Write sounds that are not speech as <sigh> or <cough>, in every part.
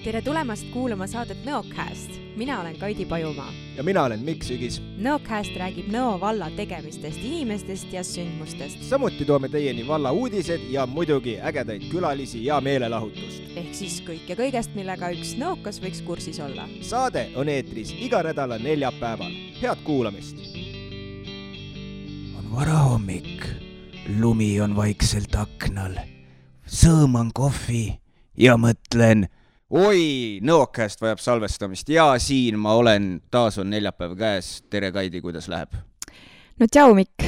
tere tulemast kuulama saadet Nõocast. mina olen Kaidi Pajumaa. ja mina olen Mikk Sügis. Nõocast räägib Nõo valla tegemistest, inimestest ja sündmustest. samuti toome teieni valla uudised ja muidugi ägedaid külalisi ja meelelahutust. ehk siis kõike kõigest, millega üks nõokas võiks kursis olla. saade on eetris iga nädala neljapäeval. head kuulamist. on varahommik, lumi on vaikselt aknal, sõõman kohvi ja mõtlen oi, Nõokast vajab salvestamist ja siin ma olen, taas on neljapäev käes. tere, Kaidi, kuidas läheb? no tšau, Mikk.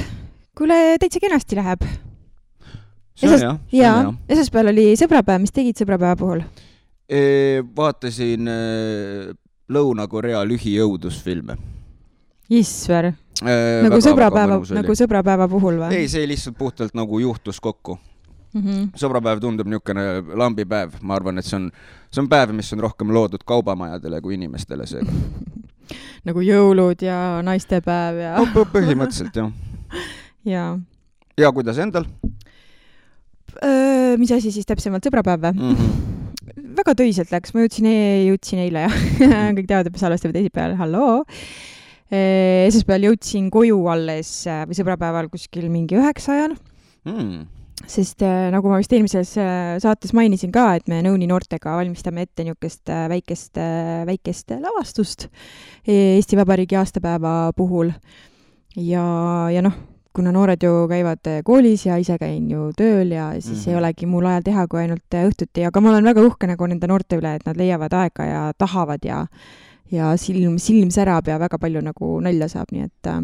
kuule, täitsa kenasti läheb. see on jah. jaa, esmaspäeval oli sõbrapäev, mis tegid sõbrapäeva puhul? vaatasin äh, Lõuna-Korea lühiõudusfilme. Issver äh,. nagu sõbrapäeva, nagu sõbrapäeva puhul või? ei, see lihtsalt puhtalt nagu juhtus kokku mm -hmm. sõbrapäev tundub niisugune lambipäev, ma arvan, et see on, see on päev, mis on rohkem loodud kaubamajadele kui inimestele seega <laughs> nagu jõulud ja naistepäev ja no, põhimõtteliselt jah. <laughs> ja. ja kuidas endal? mis asi siis täpsemalt, sõbrapäev või mm? -hmm. <laughs> väga töiselt läks, ma jõudsin e, jõudsin eile ja kõik teavad, et me salvestame teisipäeval, halloo esmaspäeval jõudsin koju alles või sõbrapäeval kuskil mingi üheksa ajal mm sest äh, nagu ma vist eelmises äh, saates mainisin ka, et me Nõuni noortega valmistame ette niisugust äh, väikest, väikest lavastust Eesti Vabariigi aastapäeva puhul. ja, ja noh, kuna noored ju käivad koolis ja ise käin ju tööl ja siis mm -hmm. ei mhm. olegi muul ajal teha kui ainult õhtuti, aga ma olen väga uhke nagu nende noorte üle, et nad leiavad aega ja tahavad ja ja silm, silm särab ja väga palju nagu nalja saab, nii et äh,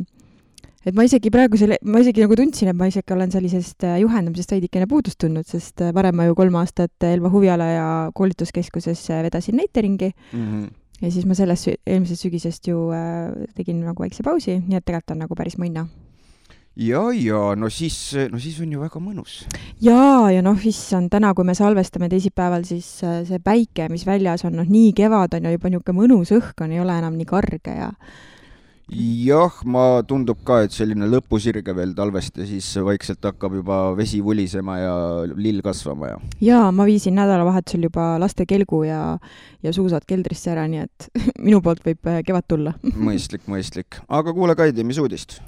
et ma isegi praegu selle, ma isegi nagu tundsin, et ma isegi olen sellisest äh, juhendamisest veidikene puudust tundnud, sest äh, varem ma ju kolm aastat Elva huviala ja koolituskeskuses äh, vedasin näiteringi mm. -hmm. ja siis ma sellest eelmisest sügisest ju äh, tegin nagu väikse pausi, nii et tegelikult on nagu päris mõnna ja, ja no siis, no siis on ju väga mõnus. ja, ja noh, issand, täna, kui me salvestame teisipäeval, siis see päike, mis väljas on, noh, nii kevad on ja juba niisugune mõnus õhk on, ei ole enam nii karge ja jah, ma, tundub ka, et selline lõpusirge veel talvest ja siis vaikselt hakkab juba vesi vulisema ja lill kasvama ja. jaa, ma viisin nädalavahetusel juba laste kelgu ja, ja suusad keldrisse ära, nii et <laughs> minu poolt võib äh, kevad tulla mõistlik, mõistlik. aga kuule, Kaidi, mis uudist?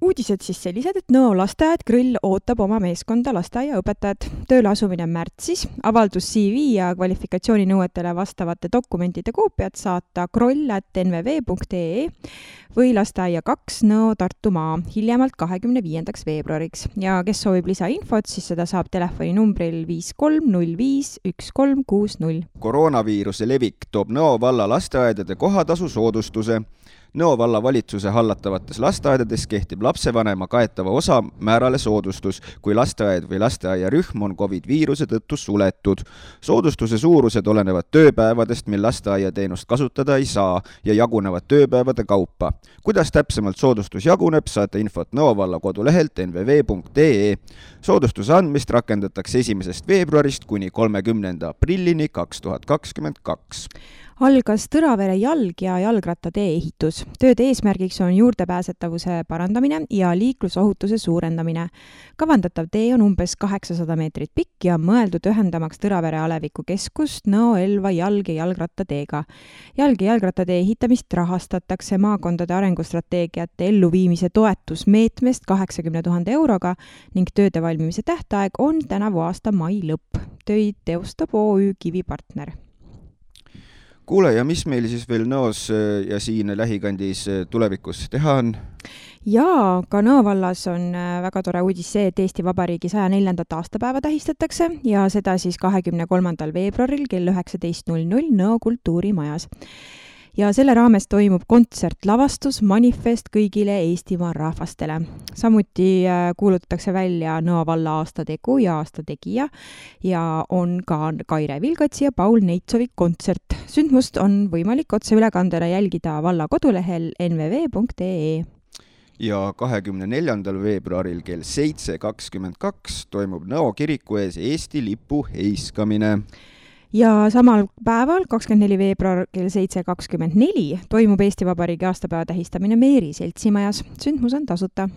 Uudised siis sellised, et Nõo lasteaed Grill ootab oma meeskonda lasteaiaõpetajat. tööle asumine märtsis, avaldus CV ja kvalifikatsiooninõuetele vastavate dokumentide koopiad saata kroll.nvv.ee või lasteaia kaks Nõo Tartumaa hiljemalt kahekümne viiendaks veebruariks ja kes soovib lisainfot, siis seda saab telefoninumbril viis kolm null viis üks kolm kuus null. koroonaviiruse levik toob Nõo valla lasteaedade kohatasu soodustuse Nõo vallavalitsuse hallatavates lasteaedades kehtib lapsevanema kaetava osa määrale soodustus, kui lasteaed või lasteaiarühm on Covid viiruse tõttu suletud. soodustuse suurused olenevad tööpäevadest, mil lasteaiateenust kasutada ei saa ja jagunevad tööpäevade kaupa. kuidas täpsemalt soodustus jaguneb, saate infot Nõo valla kodulehelt nvv.ee. soodustuse andmist rakendatakse esimesest veebruarist kuni kolmekümnenda aprillini kaks tuhat kakskümmend kaks algas Tõravere jalg- ja jalgrattatee ehitus. tööde eesmärgiks on juurdepääsetavuse parandamine ja liiklusohutuse suurendamine. kavandatav tee on umbes kaheksasada meetrit pikk ja mõeldud ühendamaks Tõravere aleviku keskust Nõo-Elva jalg- ja jalgrattateega. jalg- ja jalgrattatee ehitamist rahastatakse maakondade arengustrateegiate elluviimise toetusmeetmest kaheksakümne tuhande euroga ning tööde valmimise tähtaeg on tänavu aasta mai lõpp. töid teostab OÜ Kivipartner kuule, ja mis meil siis veel Nõos äh, ja siin lähikandis äh, tulevikus teha on? jaa, ka Nõo vallas on äh, väga tore uudis see, et Eesti Vabariigi saja neljandat aastapäeva tähistatakse ja seda siis kahekümne kolmandal veebruaril kell üheksateist null null Nõo kultuurimajas ja selle raames toimub kontsertlavastus Manifest kõigile Eestimaa rahvastele. samuti äh, kuulutatakse välja Nõo valla aastategu ja aastategija ja on ka Kaire Vilgatsi ja Paul Neitsovi kontsert. sündmust on võimalik otseülekandena jälgida valla kodulehel nvv.ee ja kahekümne neljandal veebruaril kell seitse kakskümmend kaks toimub Nõo kiriku ees Eesti lipu heiskamine ja samal päeval, kakskümmend neli veebruar kell seitse kakskümmend neli toimub Eesti Vabariigi aastapäeva tähistamine Meeri seltsimajas. sündmus on tasuta.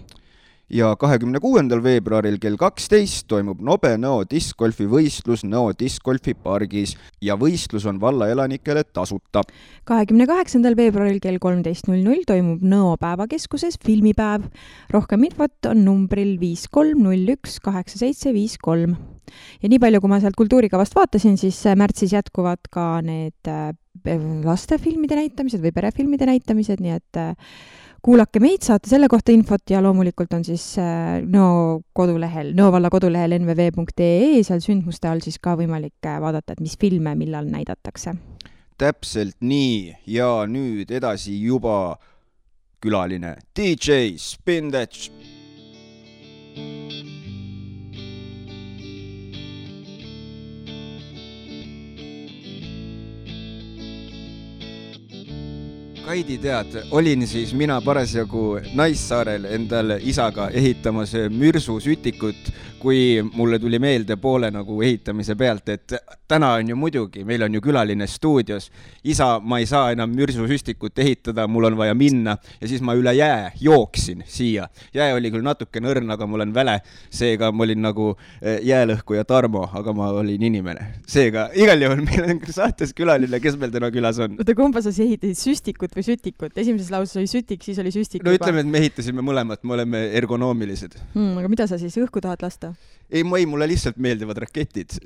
Ja kahekümne kuuendal veebruaril kell kaksteist toimub Nobe Nõo diskgolfi võistlus Nõo diskgolfi pargis ja võistlus on valla elanikele tasuta. kahekümne kaheksandal veebruaril kell kolmteist null null toimub Nõo päevakeskuses filmipäev. rohkem infot on numbril viis kolm null üks kaheksa seitse viis kolm. ja nii palju, kui ma sealt kultuurikavast vaatasin, siis märtsis jätkuvad ka need äh, lastefilmide näitamised või perefilmide näitamised, nii et äh, kuulake meid, saate selle kohta infot ja loomulikult on siis äh, Nõo kodulehel, Nõo valla kodulehel nvv.ee, seal sündmuste all siis ka võimalik äh, vaadata, et mis filme millal näidatakse. täpselt nii ja nüüd edasi juba külaline DJ Spin That Kaidi, tead, olin siis mina parasjagu Naissaarel endal isaga ehitamas mürsusütikut, kui mulle tuli meelde poole nagu ehitamise pealt, et täna on ju muidugi, meil on ju külaline stuudios. isa, ma ei saa enam mürsusüstikut ehitada, mul on vaja minna ja siis ma üle jää jooksin siia. jää oli küll natuke õrn, aga ma olen väle, seega ma olin nagu eh, jäälõhkuja Tarmo, aga ma olin inimene. seega igal juhul meil on saates külaline, kes meil täna külas on? oota, kumba sa siis ehitasid, süstikut või sütikut? esimeses lauses oli sütik, siis oli süstik no juba. ütleme, et me ehitasime mõlemat, me oleme ergonoomilised hmm,. aga mida sa siis õhku tahad lasta? ei, ma ei, mulle lihtsalt meeldivad raketid,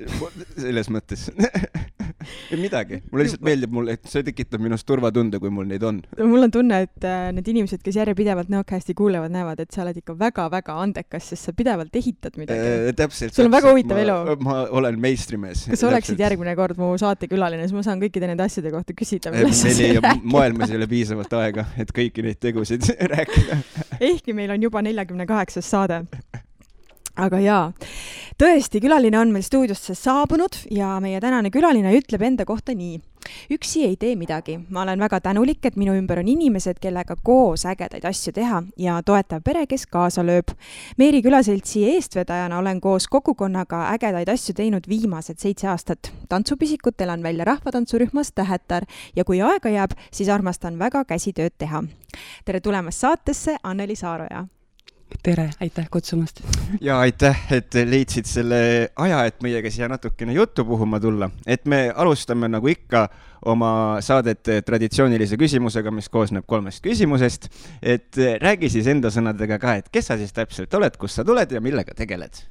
selles mõttes <laughs> <laughs> ei midagi, mulle lihtsalt meeldib mul, et see tekitab minust turvatunde, kui mul neid on. mul on tunne, et äh, need inimesed, kes järjepidevalt Nõocasti kuulevad, näevad, et sa oled ikka väga-väga andekas, sest sa pidevalt ehitad midagi äh,. täpselt. sul on väga huvitav elu. ma olen meistrimees. kas sa oleksid järgmine kord mu saatekülaline, siis ma saan kõikide nende asjade kohta küsida, millest sa meil ei, maailmas ei ole piisavalt aega, et kõiki neid tegusid <laughs> rääkida. ehkki meil on juba neljakümne kaheksas saade aga jaa, tõesti, külaline on meil stuudiosse saabunud ja meie tänane külaline ütleb enda kohta nii. üksi ei tee midagi, ma olen väga tänulik, et minu ümber on inimesed, kellega koos ägedaid asju teha ja toetav pere, kes kaasa lööb. Meeri külaseltsi eestvedajana olen koos kogukonnaga ägedaid asju teinud viimased seitse aastat. tantsupisikut elan välja rahvatantsurühmas Tähetar ja kui aega jääb, siis armastan väga käsitööd teha. tere tulemast saatesse, Anneli Saaroja tere, aitäh kutsumast! ja aitäh, et leidsid selle aja, et meiega siia natukene juttu puhuma tulla. et me alustame nagu ikka oma saadet traditsioonilise küsimusega, mis koosneb kolmest küsimusest. et räägi siis enda sõnadega ka, et kes sa siis täpselt oled, kust sa tuled ja millega tegeled?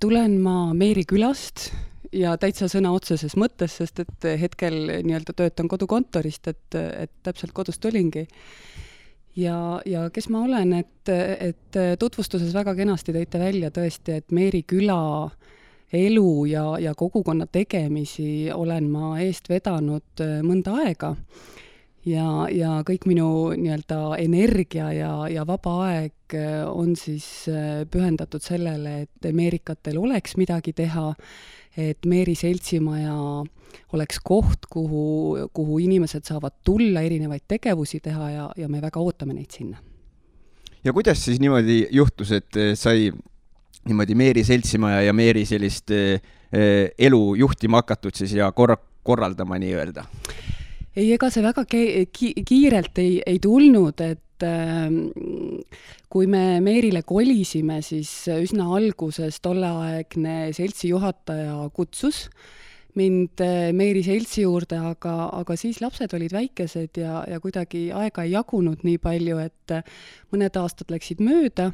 Tulen ma Meeri külast ja täitsa sõna otseses mõttes, sest et hetkel nii-öelda töötan kodukontorist, et, et täpselt kodust tulingi ja, ja kes ma olen, et, et tutvustuses väga kenasti tõite välja tõesti, et Meeri küla elu ja, ja kogukonna tegemisi olen ma eest vedanud äh, mõnda aega. ja, ja kõik minu nii-öelda energia ja, ja vaba aeg äh, on siis äh, pühendatud sellele, et meerikatel oleks midagi teha, et Meeri seltsimaja oleks koht, kuhu, kuhu inimesed saavad tulla, erinevaid tegevusi teha ja, ja me väga ootame neid sinna. ja kuidas siis niimoodi juhtus, et sai niimoodi Meeri seltsimaja ja Meeri sellist eh, elu juhtima hakatud siis ja korra-, korraldama nii-öelda? ei, ega see väga ki kiirelt ei, ei tulnud, et äh, kui me Meerile kolisime, siis üsna alguses tolleaegne seltsi juhataja kutsus äh, mind eh, Meeri seltsi juurde, aga, aga siis lapsed olid väikesed ja, ja kuidagi aega ei jagunud nii palju, et eh, mõned aastad läksid mööda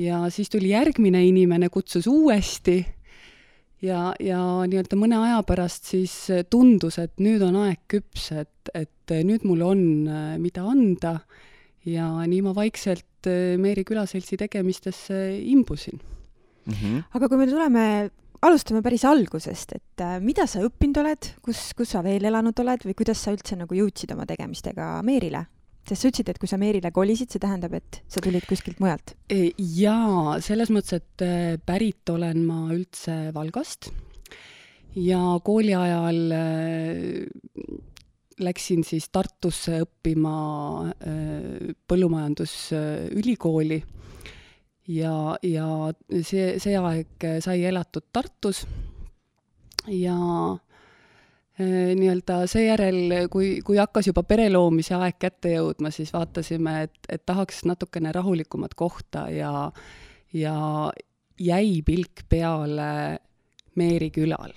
ja siis tuli järgmine inimene, kutsus uuesti ja, ja nii-öelda mõne aja pärast siis tundus, et nüüd on aeg küps, et, et nüüd mul on, eh, mida anda ja nii ma vaikselt Meeri külaseltsi tegemistesse imbusin mm. -hmm. aga kui me tuleme alustame päris algusest, et äh, mida sa õppinud oled, kus, kus sa veel elanud oled või kuidas sa üldse nagu jõudsid oma tegemistega Meerile? sest sa ütlesid, et kui sa Meerile kolisid, see tähendab, et sa tulid kuskilt mujalt. E, jaa, selles mõttes, et äh, pärit olen ma üldse Valgast ja kooli ajal äh, läksin siis Tartusse õppima põllumajandusülikooli ja, ja see, see aeg sai elatud Tartus ja nii-öelda seejärel, kui, kui hakkas juba pere loomise aeg kätte jõudma, siis vaatasime, et, et tahaks natukene rahulikumat kohta ja, ja jäi pilk peale Meeri külal.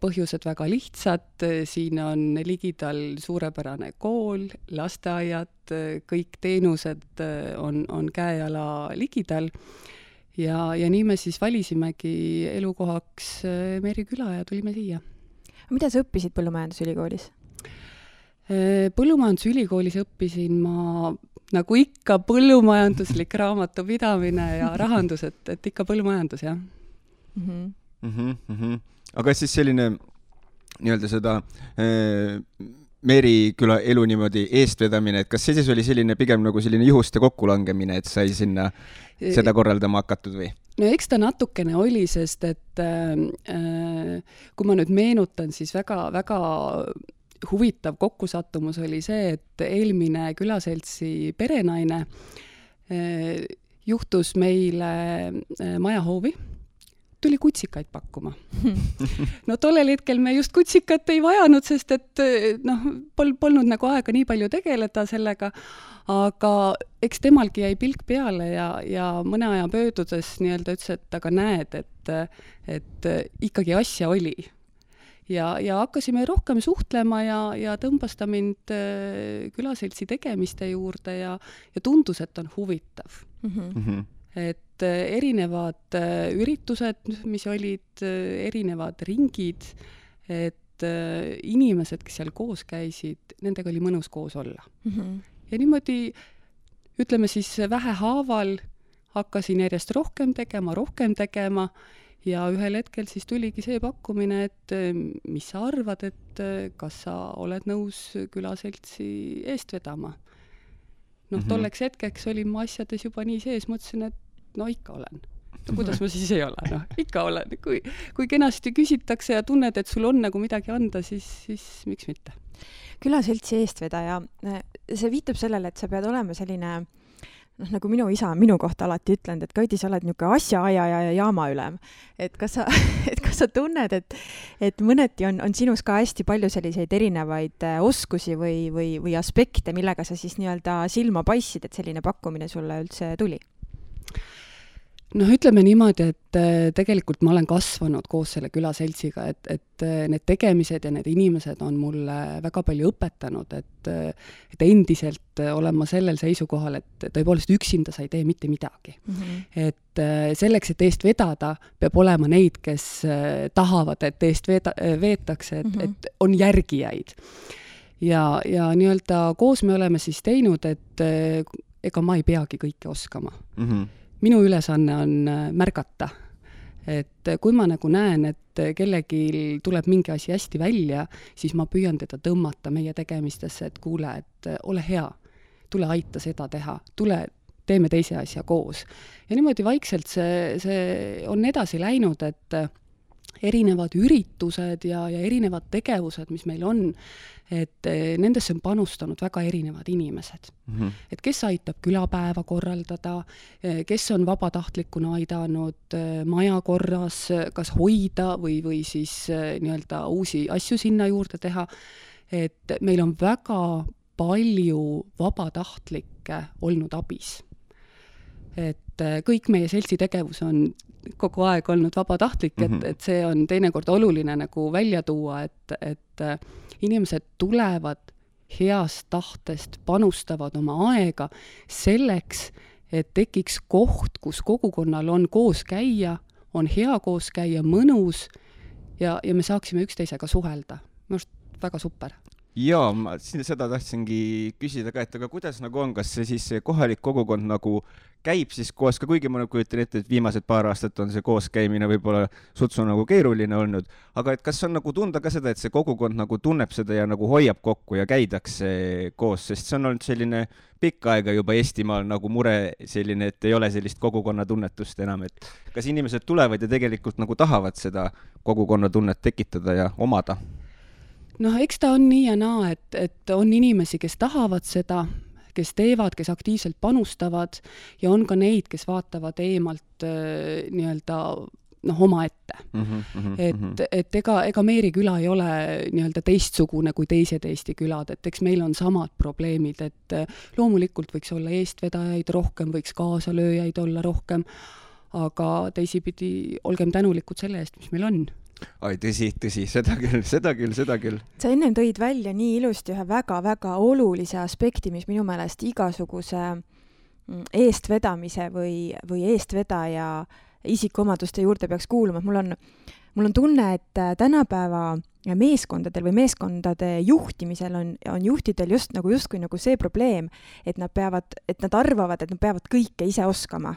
Põhjused väga lihtsad, siin on ligidal suurepärane kool, lasteaiad, kõik teenused on, on käe-jala ligidal ja, ja nii me siis valisimegi elukohaks Meeri küla ja tulime siia mida sa õppisid Põllumajandusülikoolis? Põllumajandusülikoolis õppisin ma nagu ikka põllumajanduslik <laughs> raamatupidamine ja rahandus, et, et ikka põllumajandus, jah mm. -hmm. Mm -hmm. Aga siis selline nii-öelda seda äh, Meri küla elu niimoodi eestvedamine, et kas see siis oli selline pigem nagu selline juhuste kokkulangemine, et sai sinna seda korraldama hakatud või? no eks ta natukene oli, sest et äh, kui ma nüüd meenutan, siis väga-väga huvitav kokkusattumus oli see, et eelmine külaseltsi perenaine äh, juhtus meile äh, majahoovi tuli kutsikaid pakkuma. <laughs> no tollel hetkel me just kutsikat ei vajanud, sest et noh, pol-, polnud nagu aega nii palju tegeleda sellega, aga eks temalgi jäi pilk peale ja, ja mõne aja möödudes nii-öelda ütles, et aga näed, et, et ikkagi asja oli. ja, ja hakkasime rohkem suhtlema ja, ja tõmbas ta mind äh, külaseltsi tegemiste juurde ja, ja tundus, et on huvitav mm. -hmm. et äh, erinevad äh, üritused, mis olid, erinevad ringid, et inimesed, kes seal koos käisid, nendega oli mõnus koos olla mm. -hmm ja niimoodi ütleme siis vähehaaval hakkasin järjest rohkem tegema, rohkem tegema ja ühel hetkel siis tuligi see pakkumine, et mis sa arvad, et kas sa oled nõus külaseltsi eest vedama. noh mm -hmm., tolleks hetkeks olin ma asjades juba nii sees, mõtlesin, et no ikka olen. no kuidas ma siis ei ole, noh, ikka olen, kui, kui kenasti küsitakse ja tunned, et sul on nagu midagi anda, siis, siis miks mitte külaseltsi eestvedaja, see viitab sellele, et sa pead olema selline noh, nagu minu isa on minu kohta alati ütlenud, et Kaidi, sa oled niisugune asjaajaja ja jaamaülem. et kas sa, <laughs> et kas sa tunned, et, et mõneti on, on sinus ka hästi palju selliseid erinevaid äh, oskusi või, või, või aspekte, millega sa siis nii-öelda silma paistsid, et selline pakkumine sulle üldse tuli? Noh, ütleme niimoodi, et äh, tegelikult ma olen kasvanud koos selle külaseltsiga, et, et äh, need tegemised ja need inimesed on mulle väga palju õpetanud, et äh, et endiselt olen ma sellel seisukohal, et tõepoolest üksinda sa ei tee mitte midagi mm. -hmm. et selleks, et eest vedada, peab olema neid, kes tahavad, et eest veda-, veetakse, et mm, -hmm. et on järgijaid. ja, ja nii-öelda koos me oleme siis teinud, et ega ma ei peagi kõike oskama mm. -hmm minu ülesanne on äh, märgata. et kui ma nagu näen, et kellelgi tuleb mingi asi hästi välja, siis ma püüan teda tõmmata meie tegemistesse, et kuule, et äh, ole hea, tule aita seda teha, tule teeme teise asja koos. ja niimoodi vaikselt see, see on edasi läinud, et äh, erinevad üritused ja, ja erinevad tegevused, mis meil on, et eh, nendesse on panustanud väga erinevad inimesed mm. -hmm. et kes aitab külapäeva korraldada, eh, kes on vabatahtlikuna aidanud eh, maja korras kas hoida või, või siis nii-öelda uusi asju sinna juurde teha, et meil on väga palju vabatahtlikke olnud abis et äh, kõik meie seltsi tegevus on kogu aeg olnud vabatahtlik mm, -hmm. et, mhm. et see on teinekord oluline nagu välja tuua, et, et äh, inimesed tulevad heast tahtest, panustavad oma aega selleks, et tekiks koht, kus kogukonnal on koos käia, on hea koos käia, mõnus ja, ja me saaksime üksteisega suhelda. minu arust väga super jaa, ma seda tahtsingi küsida ka, et aga kuidas nagu on, kas see siis see kohalik kogukond nagu käib siis koos ka, kuigi ma nagu kujutan ette, et viimased paar aastat on see kooskäimine võib-olla sutsu nagu keeruline olnud, aga et kas on nagu tunda ka seda, et see kogukond nagu tunneb seda ja nagu hoiab kokku ja käidakse koos, sest see on olnud selline pikka aega juba Eestimaal nagu mure selline, et ei ole sellist kogukonnatunnetust enam, et kas inimesed tulevad ja tegelikult nagu tahavad seda kogukonnatunnet tekitada ja omada? Noh, eks ta on nii ja naa, et, et on inimesi, kes tahavad seda, kes teevad, kes aktiivselt panustavad ja on ka neid, kes vaatavad eemalt äh, nii-öelda noh, omaette mm. -hmm, et mm, -hmm. et ega, ega Meeri küla ei ole nii-öelda teistsugune kui teised Eesti külad, et eks meil on samad probleemid, et äh, loomulikult võiks olla eestvedajaid rohkem, võiks kaasalööjaid olla rohkem, aga teisipidi olgem tänulikud selle eest, mis meil on ai, tõsi, tõsi, seda küll, seda küll, seda küll. sa ennem tõid välja nii ilusti ühe väga-väga olulise aspekti, mis minu meelest igasuguse mm, eestvedamise või, või eestvedaja isikuomaduste juurde peaks kuuluma, et mul on, mul on tunne, et äh, tänapäeva meeskondadel või meeskondade juhtimisel on, on juhtidel just nagu justkui nagu see probleem, et nad peavad, et nad arvavad, et nad peavad kõike ise oskama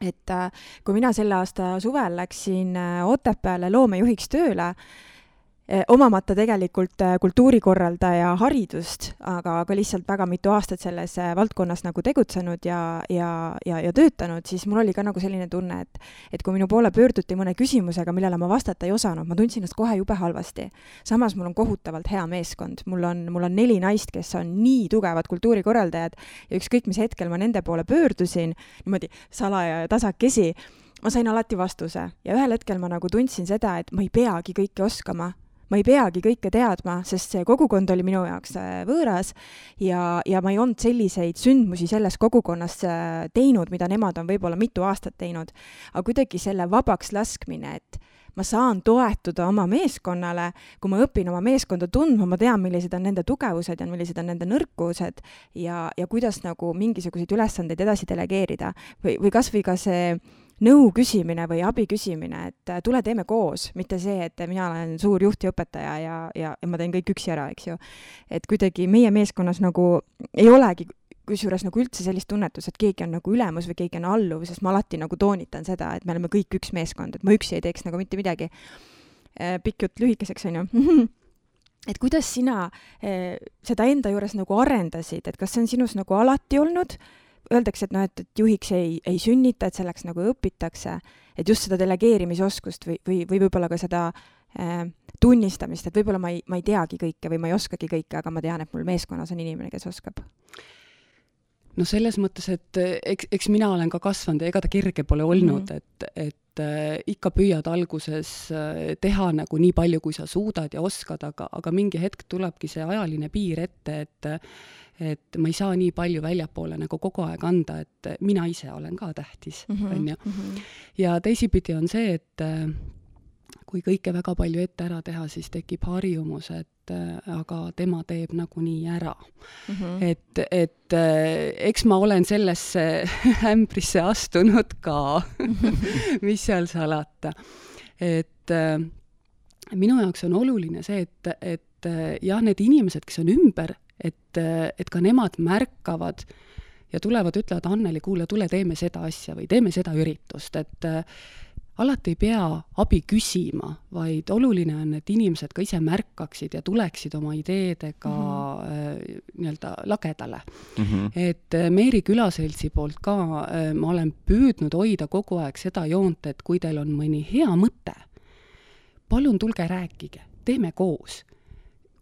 et äh, kui mina selle aasta suvel läksin äh, Otepääle loomejuhiks tööle, omamata tegelikult eh, kultuurikorraldaja haridust, aga, aga lihtsalt väga mitu aastat selles eh, valdkonnas nagu tegutsenud ja, ja, ja, ja töötanud, siis mul oli ka nagu selline tunne, et et kui minu poole pöörduti mõne küsimusega, millele ma vastata ei osanud, ma tundsin ennast kohe jube halvasti. samas mul on kohutavalt hea meeskond, mul on, mul on neli naist, kes on nii tugevad kultuurikorraldajad ja ükskõik mis hetkel ma nende poole pöördusin, niimoodi salaja ja tasakesi, ma sain alati vastuse. Ja ühel hetkel ma nagu tundsin seda, et ma ei peagi kõike oskama, ma ei peagi kõike teadma, sest see kogukond oli minu jaoks äh, võõras ja, ja ma ei olnud selliseid sündmusi selles kogukonnas äh, teinud, mida nemad on võib-olla mitu aastat teinud. aga kuidagi selle vabaks laskmine, et ma saan toetuda oma meeskonnale, kui ma õpin oma meeskonda tundma, ma tean, millised on nende tugevused ja millised on nende nõrkused ja, ja kuidas nagu mingisuguseid ülesandeid edasi delegeerida või, või kas või ka see nõu küsimine või abi küsimine, et äh, tule teeme koos, mitte see, et mina olen suur juht ja õpetaja ja, ja, ja ma teen kõik üksi ära, eks ju. et kuidagi meie meeskonnas nagu ei olegi kusjuures nagu üldse sellist tunnetust, et keegi on nagu ülemus või keegi on alluv, sest ma alati nagu toonitan seda, et me oleme kõik üks meeskond, et ma üksi ei teeks nagu mitte midagi. Äh, pikk jutt lühikeseks, on ju <laughs> et kuidas sina seda enda juures nagu arendasid, et kas see on sinus nagu alati olnud öeldakse, et noh, et, et juhiks ei, ei sünnita, et selleks nagu õpitakse, et just seda delegeerimisoskust või, või, või võib-olla ka seda äh, tunnistamist, et võib-olla ma ei, ma ei teagi kõike või ma ei oskagi kõike, aga ma tean, et mul meeskonnas on inimene, kes oskab no selles mõttes, et eks, eks mina olen ka kasvanud ja ega ta kerge pole olnud mm, -hmm. et, et äh, ikka püüad alguses äh, teha nagu nii palju, kui sa suudad ja oskad, aga, aga mingi hetk tulebki see ajaline piir ette, et et ma ei saa nii palju väljapoole nagu kogu aeg anda, et mina ise olen ka tähtis, mhm, on ju. Mhm. ja teisipidi on see, et äh, kui kõike väga palju ette ära teha, siis tekib harjumus, et äh, aga tema teeb nagunii ära mm. -hmm. et, et äh, eks ma olen sellesse <laughs> ämbrisse astunud ka <laughs> mis seal salata. et minu jaoks on oluline see, et, et jah, need inimesed, kes on ümber, et, et ka nemad märkavad ja tulevad, ütlevad, Anneli, kuule, tule teeme seda asja või teeme seda üritust, et äh, alati ei pea abi küsima, vaid oluline on, et inimesed ka ise märkaksid ja tuleksid oma ideedega mm -hmm. nii-öelda lagedale mm. -hmm. et äh, Meeri Külaseltsi poolt ka ma olen püüdnud hoida kogu aeg seda joont, et kui teil on mõni hea mõte, palun tulge rääkige, teeme koos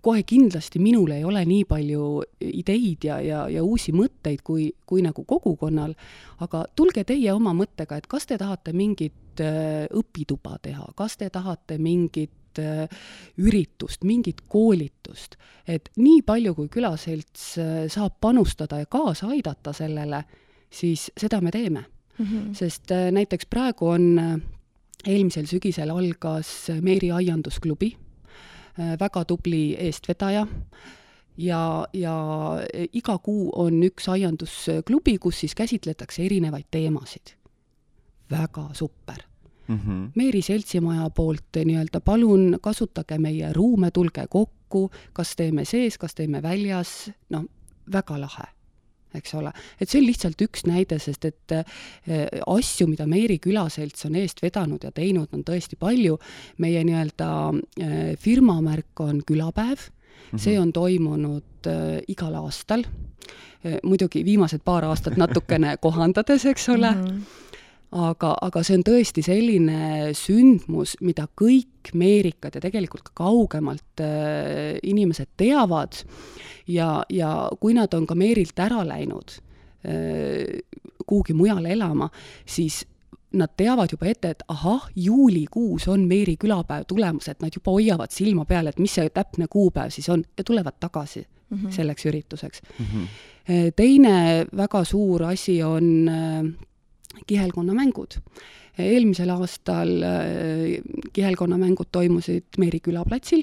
kohe kindlasti minul ei ole nii palju ideid ja, ja, ja uusi mõtteid kui, kui nagu kogukonnal, aga tulge teie oma mõttega, et kas te tahate mingit äh, õpituba teha, kas te tahate mingit äh, üritust, mingit koolitust, et nii palju, kui külaselts äh, saab panustada ja kaasa aidata sellele, siis seda me teeme mm. -hmm. sest näiteks praegu on eelmisel sügisel algas Meeri aiandusklubi väga tubli eestvedaja ja, ja iga kuu on üks aiandusklubi, kus siis käsitletakse erinevaid teemasid. väga super mm. -hmm. Meeri Seltsimaja poolt nii-öelda palun kasutage meie ruume, tulge kokku, kas teeme sees, kas teeme väljas, noh, väga lahe eks ole. et see on lihtsalt üks näide, sest et äh, asju, mida Meeri külaselts on eest vedanud ja teinud, on tõesti palju. meie nii-öelda äh, firmamärk on külapäev mm, -hmm. see on toimunud äh, igal aastal äh,, muidugi viimased paar aastat natukene kohandades, eks ole mm, -hmm aga, aga see on tõesti selline sündmus, mida kõik meerikad ja tegelikult ka kaugemalt äh, inimesed teavad ja, ja kui nad on ka Meerilt ära läinud äh, kuhugi mujale elama, siis nad teavad juba ette, et ahah, juulikuus on Meeri külapäev tulemas, et nad juba hoiavad silma peal, et mis see täpne kuupäev siis on ja tulevad tagasi mm -hmm. selleks ürituseks mm. -hmm. teine väga suur asi on kihelkonnamängud eelmisel aastal kihelkonnamängud toimusid Meeri külaplatsil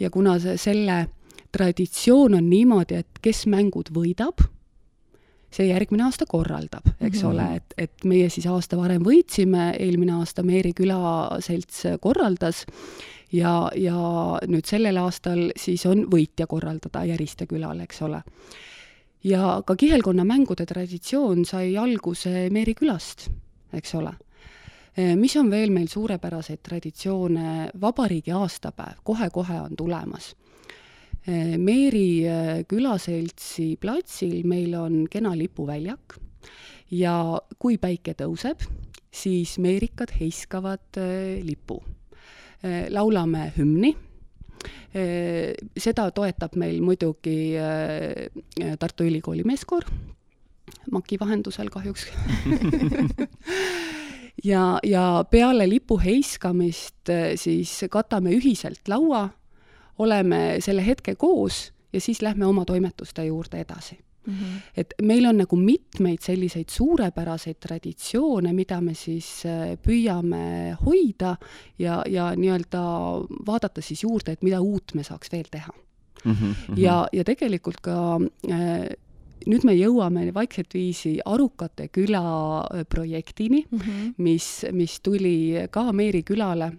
ja kuna see, selle traditsioon on niimoodi, et kes mängud võidab, see järgmine aasta korraldab, eks mm -hmm. ole, et, et meie siis aasta varem võitsime, eelmine aasta Meeri külaselts korraldas ja, ja nüüd sellel aastal siis on võitja korraldada Järiste külal, eks ole. Ja ka kihelkonnamängude traditsioon sai alguse Meeri külast, eks ole. Mis on veel meil suurepäraseid traditsioone, vabariigi aastapäev kohe-kohe on tulemas. Eh, Meeri eh, külaseltsi platsil meil on kena lipuväljak ja kui päike tõuseb, siis meerikad heiskavad eh, lipu. laulame hümni, seda toetab meil muidugi Tartu Ülikooli meeskoor, MAK-i vahendusel kahjuks. <laughs> Ja, ja peale lipu heiskamist siis katame ühiselt laua oleme selle hetke koos ja siis lähme oma toimetuste juurde edasi Mm -hmm. et meil on nagu mitmeid selliseid suurepäraseid traditsioone, mida me siis äh, püüame hoida ja, ja nii-öelda vaadata siis juurde, et mida uut me saaks veel teha mm. -hmm. ja, ja tegelikult ka äh, nüüd me jõuame vaikselt viisi Arukate küla äh, projektini mm, -hmm. mis, mis tuli ka Meeri külale,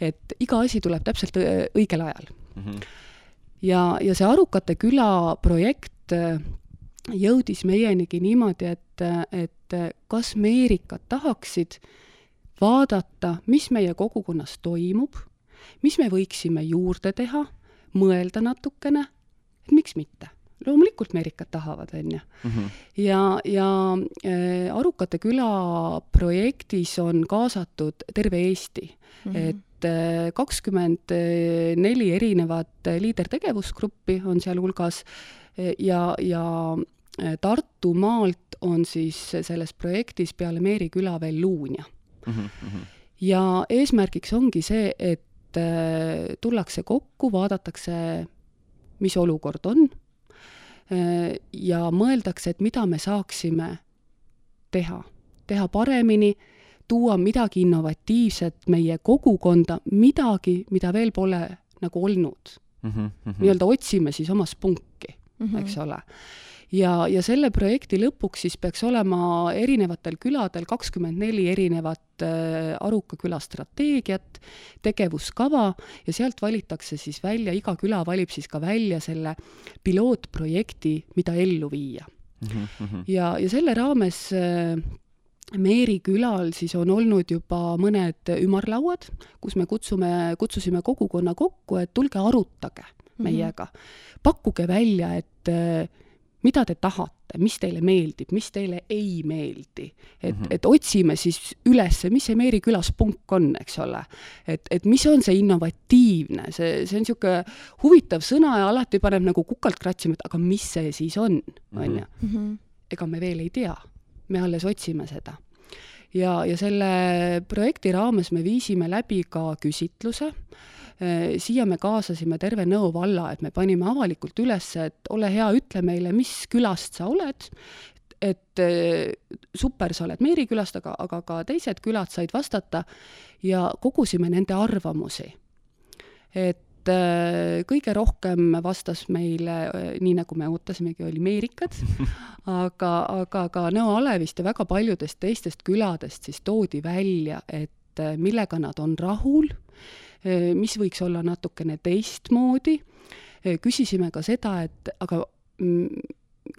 et iga asi tuleb täpselt äh, õigel ajal mm. -hmm. ja, ja see Arukate küla projekt jõudis meienigi niimoodi, et, et kas meerikad tahaksid vaadata, mis meie kogukonnas toimub, mis me võiksime juurde teha, mõelda natukene, et miks mitte loomulikult meerikad tahavad, on ju. Mhm. ja, ja äh, Arukate küla projektis on kaasatud terve Eesti mm, -hmm. et äh, kakskümmend neli erinevat liidertegevusgruppi on sealhulgas ja, ja äh, Tartumaalt on siis selles projektis peale Meeri küla veel Luunja mm. -hmm. ja eesmärgiks ongi see, et tullakse kokku, vaadatakse, mis olukord on ja mõeldakse, et mida me saaksime teha, teha paremini tuua midagi innovatiivset meie kogukonda, midagi, mida veel pole nagu olnud mm -hmm. nii-öelda otsime siis oma spunki mm, -hmm. eks ole. ja, ja selle projekti lõpuks siis peaks olema erinevatel küladel kakskümmend neli erinevat äh, Aruka küla strateegiat, tegevuskava ja sealt valitakse siis välja, iga küla valib siis ka välja selle pilootprojekti, mida ellu viia mm. -hmm. ja, ja selle raames äh, Meeri külal siis on olnud juba mõned ümarlauad, kus me kutsume, kutsusime kogukonna kokku, et tulge arutage. Meiega mm. -hmm. pakkuge välja, et äh, mida te tahate, mis teile meeldib, mis teile ei meeldi. et mm, -hmm. et otsime siis üles, mis see Meeri külas punk on, eks ole. et, et mis on see innovatiivne, see, see on niisugune huvitav sõna ja alati paneb nagu kukalt kratsima, et aga mis see siis on, on ju. Mhm. ega me veel ei tea me alles otsime seda. ja, ja selle projekti raames me viisime läbi ka küsitluse, äh, siia me kaasasime terve Nõo valla, et me panime avalikult üles, et ole hea, ütle meile, mis külast sa oled, et äh, super, sa oled Meeri külast, aga, aga ka teised külad said vastata ja kogusime nende arvamusi. et äh, kõige rohkem vastas meile, äh, nii nagu me ootasimegi, oli Meerikad, <laughs> aga, aga ka Nõo Alevist ja väga paljudest teistest küladest siis toodi välja, et äh, millega nad on rahul, mis võiks olla natukene teistmoodi, küsisime ka seda, et aga mm,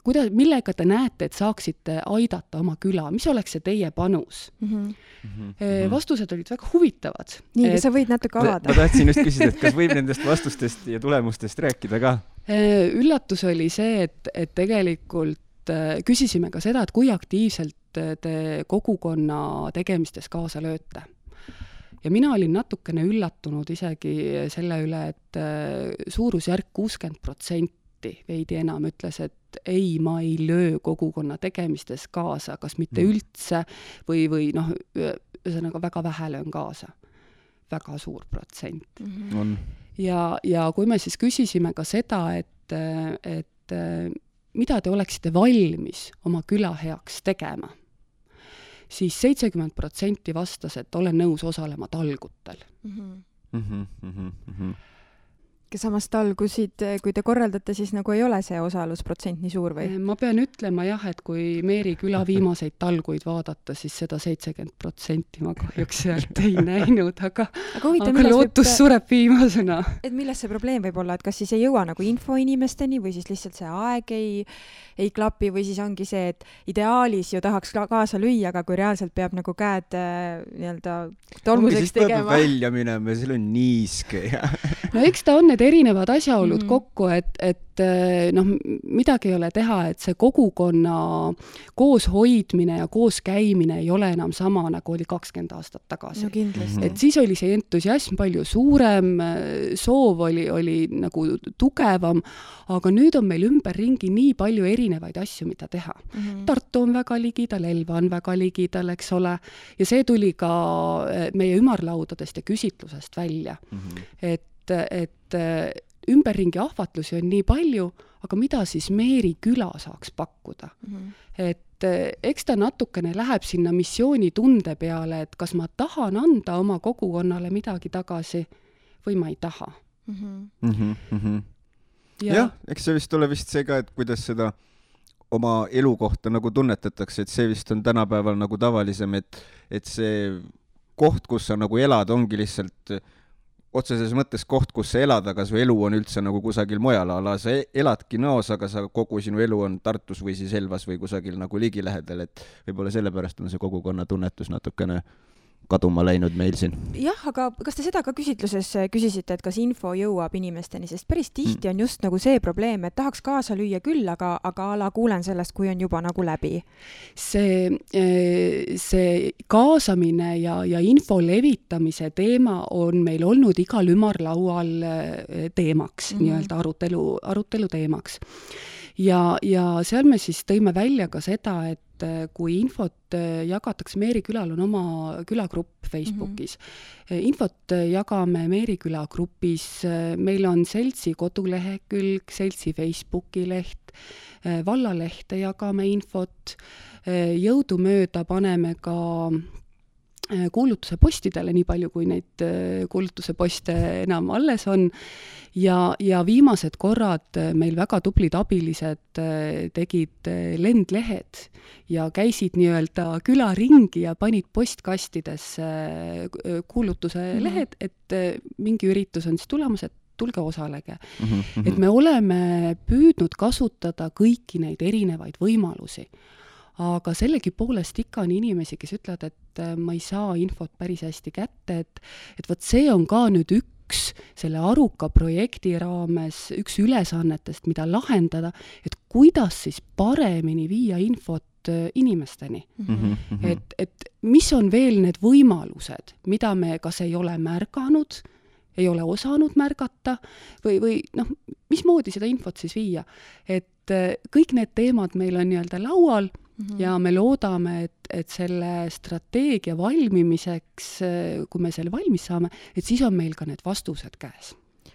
kuidas, millega te näete, et saaksite aidata oma küla, mis oleks see teie panus mm? -hmm. vastused olid väga huvitavad. nii et..., kas sa võid natuke avada? ma tahtsin just küsida, et kas võib nendest vastustest ja tulemustest rääkida ka? Äh, üllatus oli see, et, et tegelikult äh, küsisime ka seda, et kui aktiivselt te kogukonna tegemistes kaasa lööte ja mina olin natukene üllatunud isegi selle üle, et suurusjärk kuuskümmend protsenti, veidi enam, ütles, et ei, ma ei löö kogukonna tegemistes kaasa, kas mitte mm. üldse või, või noh, ühesõnaga väga vähe löön kaasa. väga suur protsent mm. -hmm. ja, ja kui me siis küsisime ka seda, et, et mida te oleksite valmis oma küla heaks tegema siis seitsekümmend protsenti vastas, et olen nõus osalema talgutel mm. -hmm. Mm -hmm, mm -hmm aga samas talgusid, kui te korraldate, siis nagu ei ole see osalusprotsent nii suur või? ma pean ütlema jah, et kui Meeri küla viimaseid talguid vaadata, siis seda seitsekümmend protsenti ma kahjuks <laughs> sealt ei näinud, aga aga, huvitav, aga lootus võib... sureb viimasena. et milles see probleem võib olla, et kas siis ei jõua nagu info inimesteni või siis lihtsalt see aeg ei, ei klapi või siis ongi see, et ideaalis ju tahaks ka kaasa lüüa, aga kui reaalselt peab nagu käed äh, nii-öelda tolmuseks tegema. välja minema ja seal on niiske ja no eks ta on need erinevad asjaolud mm -hmm. kokku, et, et eh, noh, midagi ei ole teha, et see kogukonna kooshoidmine ja kooskäimine ei ole enam sama, nagu oli kakskümmend aastat tagasi no,. et siis oli see entusiasm palju suurem, soov oli, oli nagu tugevam, aga nüüd on meil ümberringi nii palju erinevaid asju, mida teha mm. -hmm. Tartu on väga ligidal, Elva on väga ligidal, eks ole, ja see tuli ka eh, meie ümarlaudadest ja küsitlusest välja mm. -hmm. et et, et ümberringi ahvatlusi on nii palju, aga mida siis Meeri küla saaks pakkuda mm? -hmm. et eks ta natukene läheb sinna missioonitunde peale, et kas ma tahan anda oma kogukonnale midagi tagasi või ma ei taha mm. -hmm. Mm -hmm. ja jah, eks see vist ole vist see ka, et kuidas seda oma elukohta nagu tunnetatakse, et see vist on tänapäeval nagu tavalisem, et, et see koht, kus sa nagu elad, ongi lihtsalt otseses mõttes koht, kus sa elad, aga su elu on üldse nagu kusagil mujal, a la sa e-, eladki Nõos, aga sa, kogu sinu elu on Tartus või siis Elvas või kusagil nagu ligilähedal, et võib-olla sellepärast on see kogukonna tunnetus natukene kaduma läinud meil siin. jah, aga kas te seda ka küsitluses küsisite, et kas info jõuab inimesteni, sest päris tihti on just nagu see probleem, et tahaks kaasa lüüa küll, aga, aga a la kuulen sellest, kui on juba nagu läbi. see, eh, see kaasamine ja, ja info levitamise teema on meil olnud igal ümarlaual eh, teemaks mm -hmm., nii-öelda arutelu, arutelu teemaks ja, ja seal me siis tõime välja ka seda, et et äh, kui infot äh, jagatakse, Meeri külal on oma külagrupp Facebookis mm. -hmm. infot jagame Meeri küla grupis, meil on seltsi kodulehekülg, seltsi Facebooki leht, vallalehte jagame infot, jõudumööda paneme ka kuulutuse postidele, nii palju kui neid kuulutuse poste enam alles on ja, ja viimased korrad äh, meil väga tublid abilised äh, tegid äh, lendlehed ja käisid nii-öelda küla ringi ja panid postkastidesse kuulutuse -hmm. lehed, et mingi üritus on siis tulemas, et tulge osalege mm. -hmm. et me oleme püüdnud kasutada kõiki neid erinevaid võimalusi aga sellegipoolest ikka on inimesi, kes ütlevad, et ma ei saa infot päris hästi kätte, et et vot see on ka nüüd üks üks selle aruka projekti raames, üks ülesannetest, mida lahendada, et kuidas siis paremini viia infot äh, inimesteni mm. -hmm. et, et mis on veel need võimalused, mida me kas ei ole märganud, ei ole osanud märgata või, või noh, mismoodi seda infot siis viia. et äh, kõik need teemad meil on nii-öelda laual Mm -hmm. ja me loodame, et, et selle strateegia valmimiseks, kui me selle valmis saame, et siis on meil ka need vastused käes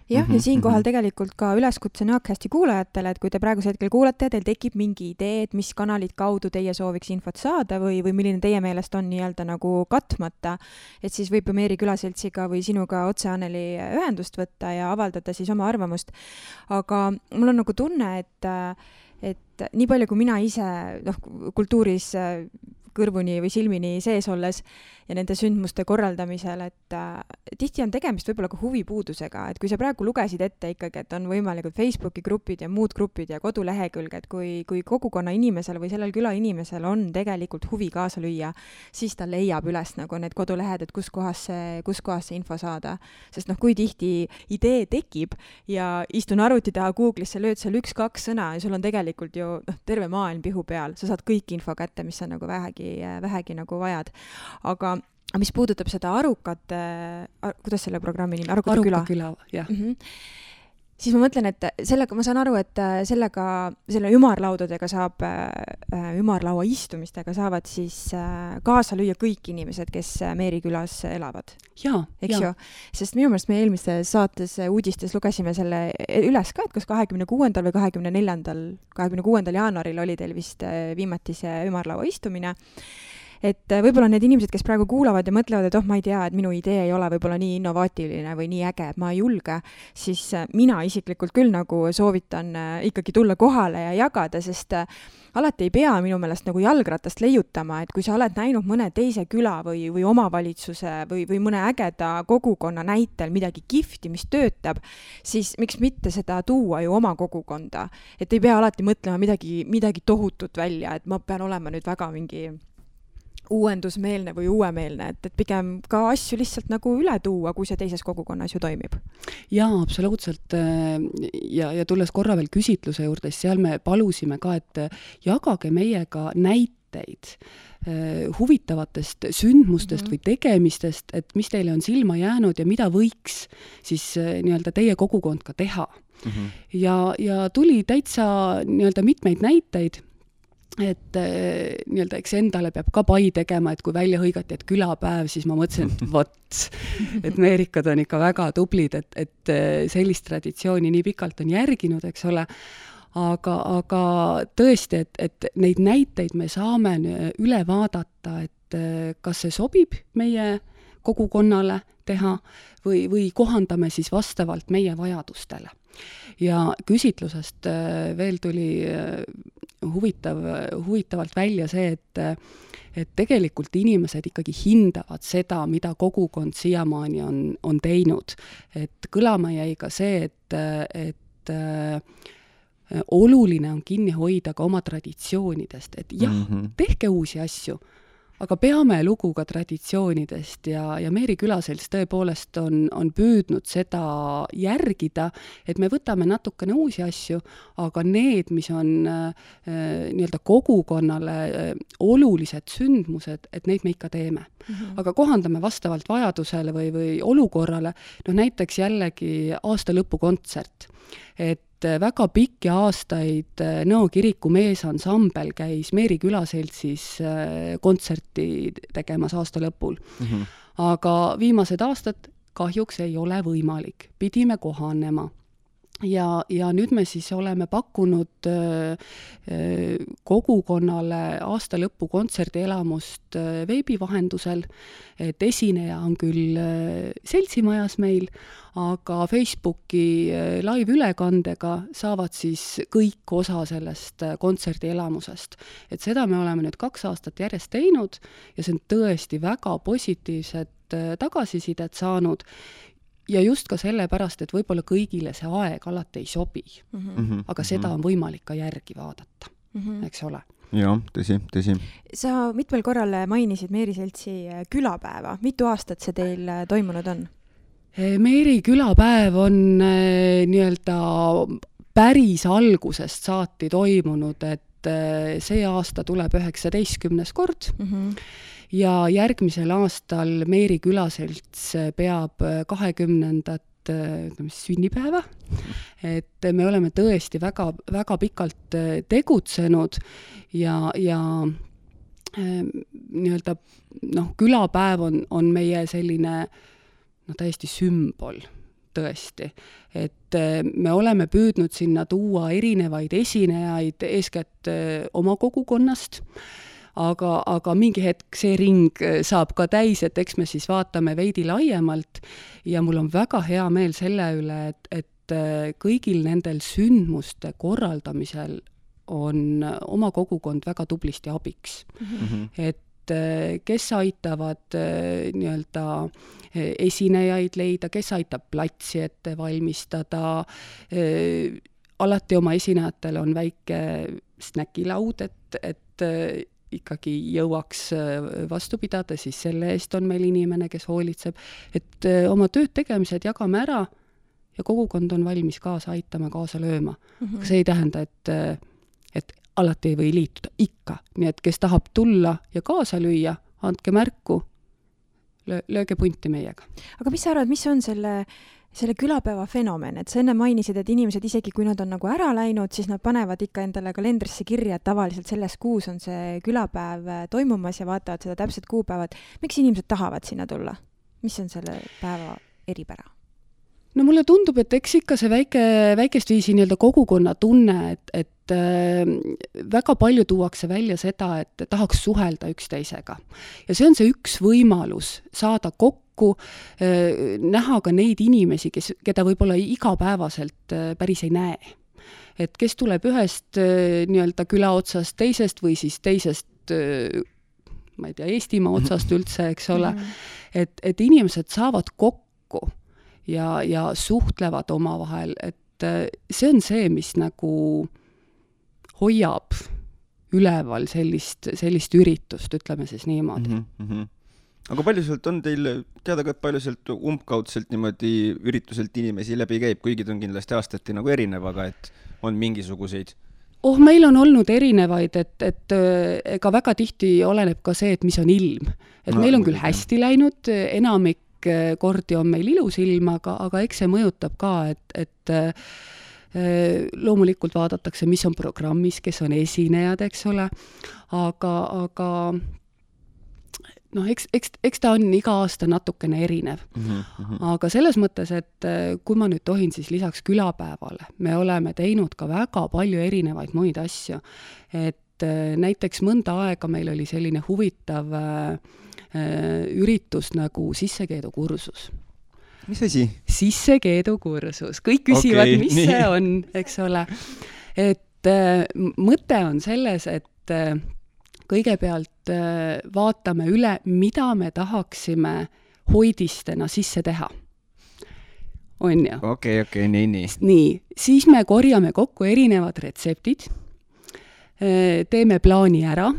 jah mm, -hmm. ja mhm, siinkohal mhm. tegelikult ka üleskutse Nõakasti kuulajatele, et kui te praegusel hetkel kuulate ja teil tekib mingi idee, et mis kanalid kaudu teie sooviks infot saada või, või milline teie meelest on nii-öelda nagu katmata, et siis võib ju Meeri Külaseltsiga või sinuga otse, Anneli, ühendust võtta ja avaldada siis oma arvamust. aga mul on nagu tunne, et et nii palju, kui mina ise noh, kultuuris kõrvuni või silmini sees olles ja nende sündmuste korraldamisel, et äh, tihti on tegemist võib-olla ka huvipuudusega, et kui sa praegu lugesid ette ikkagi, et on võimalikud Facebooki grupid ja muud grupid ja kodulehekülg, et kui, kui kogukonna inimesel või sellel küla inimesel on tegelikult huvi kaasa lüüa, siis ta leiab üles nagu need kodulehed, et kuskohas see, kuskohas see info saada. sest noh, kui tihti idee tekib ja istun arvuti taha Google'isse, lööd seal üks-kaks sõna ja sul on tegelikult ju noh, terve maailm pihu peal, sa saad kõik info kätte, mis sa nagu vähegi, vähegi nagu vajad. aga aga mis puudutab seda arukat äh,, kuidas selle programmi nimi, Arukate Aruka küla? küla, jah mm. -hmm siis ma mõtlen, et sellega, ma saan aru, et äh, sellega, selle ümarlaudadega saab, äh, ümarlaua istumistega saavad siis äh, kaasa lüüa kõik inimesed, kes Meeri külas elavad. eks ju, sest minu meelest me eelmises saates uudistes lugesime selle üles ka, et kas kahekümne kuuendal või kahekümne neljandal, kahekümne kuuendal jaanuaril oli teil vist viimati see ümarlaua istumine et äh, võib-olla need inimesed, kes praegu kuulavad ja mõtlevad, et oh, ma ei tea, et minu idee ei ole võib-olla nii innovaatiline või nii äge, et ma ei julge, siis äh, mina isiklikult küll nagu soovitan äh, ikkagi tulla kohale ja jagada, sest alati ei pea minu meelest nagu jalgratast leiutama, et kui sa oled näinud mõne teise küla või, või omavalitsuse või, või mõne ägeda kogukonna näitel midagi kihvti, mis töötab, siis miks mitte seda tuua ju oma kogukonda. et ei pea alati mõtlema midagi, midagi tohutut välja, et ma pean olema nüüd väga mingi uuendusmeelne või uuemeelne, et, et pigem ka asju lihtsalt nagu üle tuua, kui see teises kogukonnas ju toimib. jaa, absoluutselt. Ja, ja tulles korra veel küsitluse juurde, siis seal me palusime ka, et jagage meiega näiteid äh, huvitavatest sündmustest mm -hmm. või tegemistest, et mis teile on silma jäänud ja mida võiks siis äh, nii-öelda teie kogukond ka teha mm. -hmm. ja, ja tuli täitsa nii-öelda mitmeid näiteid et äh, nii-öelda eks endale peab ka pai tegema, et kui välja hõigati, et külapäev, siis ma mõtlesin, et vot, et meerikad on ikka väga tublid, et, et äh, sellist traditsiooni nii pikalt on järginud, eks ole, aga, aga tõesti, et, et neid näiteid me saame üle vaadata, et äh, kas see sobib meie kogukonnale teha või, või kohandame siis vastavalt meie vajadustele. Ja küsitlusest veel tuli huvitav, huvitavalt välja see, et et tegelikult inimesed ikkagi hindavad seda, mida kogukond siiamaani on, on teinud. et kõlama jäi ka see, et, et äh, oluline on kinni hoida ka oma traditsioonidest, et jah mm, -hmm. tehke uusi asju aga peame lugu ka traditsioonidest ja, ja Meeri külaselts tõepoolest on, on püüdnud seda järgida, et me võtame natukene uusi asju, aga need, mis on äh, nii-öelda kogukonnale äh, olulised sündmused, et neid me ikka teeme mm. -hmm. aga kohandame vastavalt vajadusele või, või olukorrale, noh näiteks jällegi aastalõpukontsert et et väga pikki aastaid äh, Nõo kiriku meesansambel käis Meeri külaseltsis äh, kontserti tegemas aasta lõpul mm. -hmm. aga viimased aastad kahjuks ei ole võimalik, pidime kohanema ja, ja nüüd me siis oleme pakkunud äh, äh, kogukonnale aasta lõpu kontserdielamust äh, veebi vahendusel, et esineja on küll seltsimajas meil, aga Facebooki live-ülekandega saavad siis kõik osa sellest kontserdielamusest. et seda me oleme nüüd kaks aastat järjest teinud ja see on tõesti väga positiivset tagasisidet saanud ja just ka sellepärast, et võib-olla kõigile see aeg alati ei sobi mm. -hmm. aga seda on võimalik ka järgi vaadata mm, -hmm. eks ole jah, tõsi, tõsi. sa mitmel korral mainisid Meeri Seltsi äh, külapäeva, mitu aastat see teil äh, toimunud on? Äh, Meeri külapäev on nii-öelda päris algusest saati toimunud, et see aasta tuleb üheksateistkümnes kord mm. -hmm ja järgmisel aastal Meeri külaselts peab kahekümnendat ütleme siis sünnipäeva, et me oleme tõesti väga, väga pikalt tegutsenud ja, ja ähm, nii-öelda noh, külapäev on, on meie selline no täiesti sümbol tõesti. et äh, me oleme püüdnud sinna tuua erinevaid esinejaid, eeskätt äh, oma kogukonnast aga, aga mingi hetk see ring äh, saab ka täis, et eks me siis vaatame veidi laiemalt ja mul on väga hea meel selle üle, et, et äh, kõigil nendel sündmuste korraldamisel on oma kogukond väga tublisti abiks mm. -hmm. et äh, kes aitavad nii-öelda esinejaid leida, kes aitab platsi ette valmistada, alati oma esinejatel on väike snäkilaud, et, et ikkagi jõuaks äh, vastu pidada, siis selle eest on meil inimene, kes hoolitseb, et äh, oma tööd tegemised jagame ära ja kogukond on valmis kaasa aitama, kaasa lööma mm. -hmm. aga see ei tähenda, et, äh, et alati ei või liituda, ikka. nii et kes tahab tulla ja kaasa lüüa, andke märku, löö, lööge punti meiega. aga mis sa arvad, mis on selle selle külapäeva fenomen, et sa enne mainisid, et inimesed isegi kui nad on nagu ära läinud, siis nad panevad ikka endale kalendrisse kirja, et tavaliselt selles kuus on see külapäev äh, toimumas ja vaatavad seda täpset kuupäeva, et miks inimesed tahavad sinna tulla? mis on selle päeva eripära? no mulle tundub, et eks ikka see väike, väikest viisi nii-öelda kogukonna tunne, et, et äh, väga palju tuuakse välja seda, et tahaks suhelda üksteisega. ja see on see üks võimalus saada kokku äh,, näha ka neid inimesi, kes, keda võib-olla igapäevaselt päris ei näe. et kes tuleb ühest nii-öelda küla otsast, teisest või siis teisest ma ei tea, Eestimaa <laughs> otsast üldse, eks ole et, et inimesed saavad kokku ja, ja suhtlevad omavahel, et see on see, mis nagu hoiab üleval sellist, sellist üritust, ütleme siis niimoodi mm. -hmm. Aga palju sealt on teil teada ka, et palju sealt umbkaudselt niimoodi ürituselt inimesi läbi käib, kuigi ta on kindlasti aastati nagu erinev, aga et on mingisuguseid? Oh, meil on olnud erinevaid, et, et äh, ega väga tihti oleneb ka see, et mis on ilm. et no, meil on küll hästi läinud, enamik äh, kordi on meil ilus ilm, aga, aga eks see mõjutab ka, et, et äh, loomulikult vaadatakse, mis on programmis, kes on esinejad, eks ole, aga, aga noh, eks, eks, eks ta on iga aasta natukene erinev mm. -hmm. aga selles mõttes, et äh, kui ma nüüd tohin, siis lisaks külapäevale me oleme teinud ka väga palju erinevaid muid asju. et äh, näiteks mõnda aega meil oli selline huvitav äh, üritus nagu sissekeedukursus mis asi? sissekeedukursus, kõik küsivad okay,, mis nii. see on, eks ole. et äh, mõte on selles, et äh, kõigepealt äh, vaatame üle, mida me tahaksime hoidistena sisse teha. on ju? okei okay,, okei okay,, nii, nii. nii, siis me korjame kokku erinevad retseptid, äh, teeme plaani ära,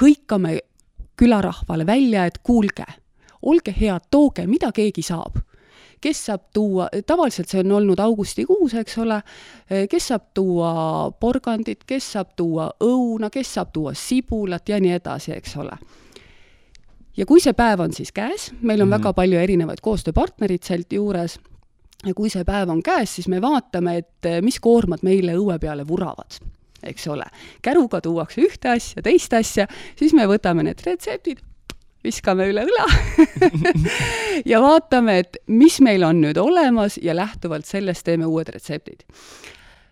hõikame külarahvale välja, et kuulge, olge head, tooge, mida keegi saab kes saab tuua, tavaliselt see on olnud augustikuus, eks ole, kes saab tuua porgandit, kes saab tuua õuna, kes saab tuua sibulat ja nii edasi, eks ole ja kui see päev on siis käes, meil on mm -hmm. väga palju erinevaid koostööpartnerid sealt juures, ja kui see päev on käes, siis me vaatame, et mis koormad meile õue peale vuravad eks ole. käruga tuuakse ühte asja, teist asja, siis me võtame need retseptid, viskame üle õla <laughs> ja vaatame, et mis meil on nüüd olemas ja lähtuvalt sellest teeme uued retseptid.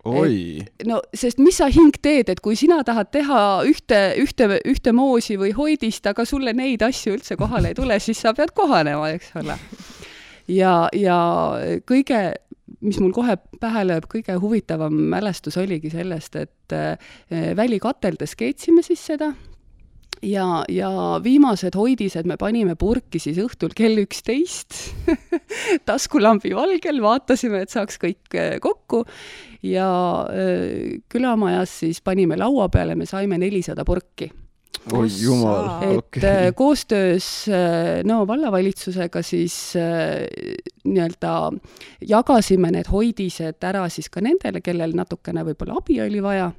oi! no sest mis sa hing teed, et kui sina tahad teha ühte, ühte, ühte moosi või hoidist, aga sulle neid asju üldse kohale ei tule, siis sa pead kohanema, eks ole. ja, ja kõige mis mul kohe pähe lööb, kõige huvitavam mälestus oligi sellest, et äh, välikateldes keetsime siis seda ja, ja viimased hoidised me panime purki siis õhtul kell üksteist <laughs> taskulambi valgel, vaatasime, et saaks kõik äh, kokku. Ja äh, külamajas siis panime laua peale, me saime nelisada purki. Oi jumal, okei. okay.. et äh, koostöös Nõo vallavalitsusega siis nii-öelda jagasime need hoidised ära siis ka nendele, kellel natukene võib-olla abi oli vaja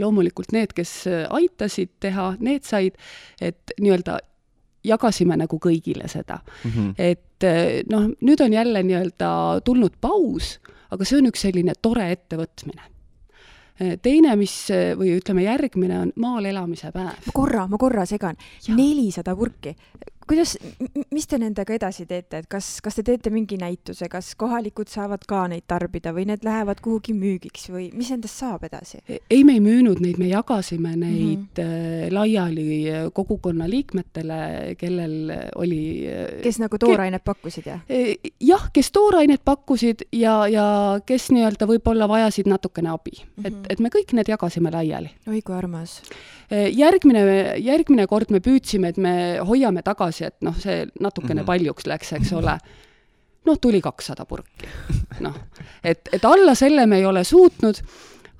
loomulikult need, kes äh, aitasid teha, need said, et nii-öelda jagasime nagu kõigile seda mm. -hmm. et äh, noh, nüüd on jälle nii-öelda tulnud paus, aga see on üks selline tore ettevõtmine teine, mis või ütleme, järgmine on maal elamise päev. ma korra, ma korra segan. nelisada purki kuidas, mis te nendega edasi teete, et kas, kas te teete mingi näituse, kas kohalikud saavad ka neid tarbida või need lähevad kuhugi müügiks või mis nendest saab edasi? E-, ei, me ei müünud neid, me jagasime neid mm -hmm. laiali äh, kogukonna liikmetele, kellel oli äh, kes nagu toorainet pakkusid, jah? E, jah, kes toorainet pakkusid ja, ja kes nii-öelda võib-olla vajasid natukene abi mm. -hmm. et, et me kõik need jagasime laiali. oi kui armas järgmine, järgmine kord me püüdsime, et me hoiame tagasi, et noh, see natukene mm -hmm. paljuks läks, eks ole. noh, tuli kakssada purki. noh, et, et alla selle me ei ole suutnud,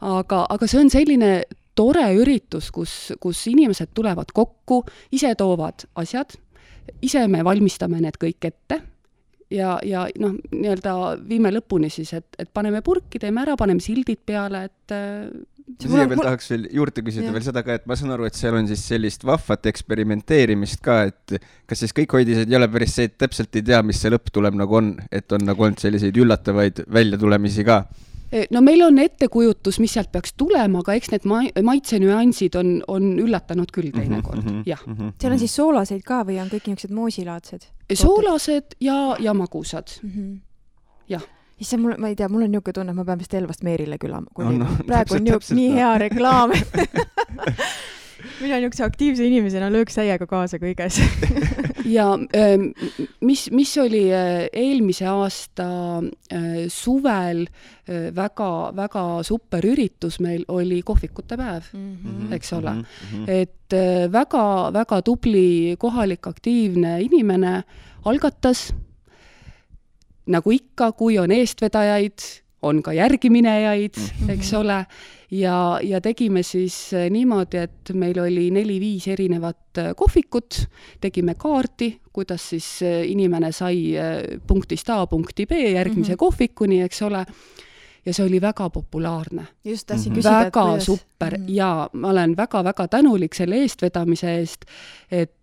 aga, aga see on selline tore üritus, kus, kus inimesed tulevad kokku, ise toovad asjad, ise me valmistame need kõik ette ja, ja noh, nii-öelda viime lõpuni siis, et, et paneme purki, teeme ära, paneme sildid peale, et siia veel tahaks veel juurde küsida veel seda ka, et ma saan aru, et seal on siis sellist vahvat eksperimenteerimist ka, et kas siis kõik hoidised ei ole päris see, et täpselt ei tea, mis see lõpptulem nagu on, et on nagu olnud selliseid üllatavaid väljatulemisi ka? E, no meil on ettekujutus, mis sealt peaks tulema, aga eks need ma-, maitsenüansid on, on üllatanud küll mhm, teinekord mm, -hmm, jah mm. -hmm. seal on siis soolaseid ka või on kõik niisugused moosilaadsed? soolased ja, ja magusad mm. -hmm. jah issand, mul, ma ei tea, mul on niisugune tunne, et ma pean vist Elvast Meerile külama, kui no, no, praegu on niisugune nii hea reklaam <laughs> <laughs> mina niisuguse aktiivse inimesena lööks täiega kaasa kõiges <laughs> ja ähm, mis, mis oli äh, eelmise aasta äh, suvel väga-väga äh, super üritus meil, oli kohvikute päev mm, -hmm. eks ole mm. -hmm. et väga-väga tubli kohalik aktiivne inimene algatas nagu ikka, kui on eestvedajaid, on ka järgiminejaid mm, -hmm. eks ole, ja, ja tegime siis eh, niimoodi, et meil oli neli-viis erinevat eh, kohvikut, tegime kaarti, kuidas siis eh, inimene sai punktist A punkti B järgmise mm -hmm. kohvikuni, eks ole, ja see oli väga populaarne. just, tahtsin mm -hmm. küsida, väga kuidas... super mm -hmm. ja ma olen väga-väga tänulik selle eestvedamise eest, et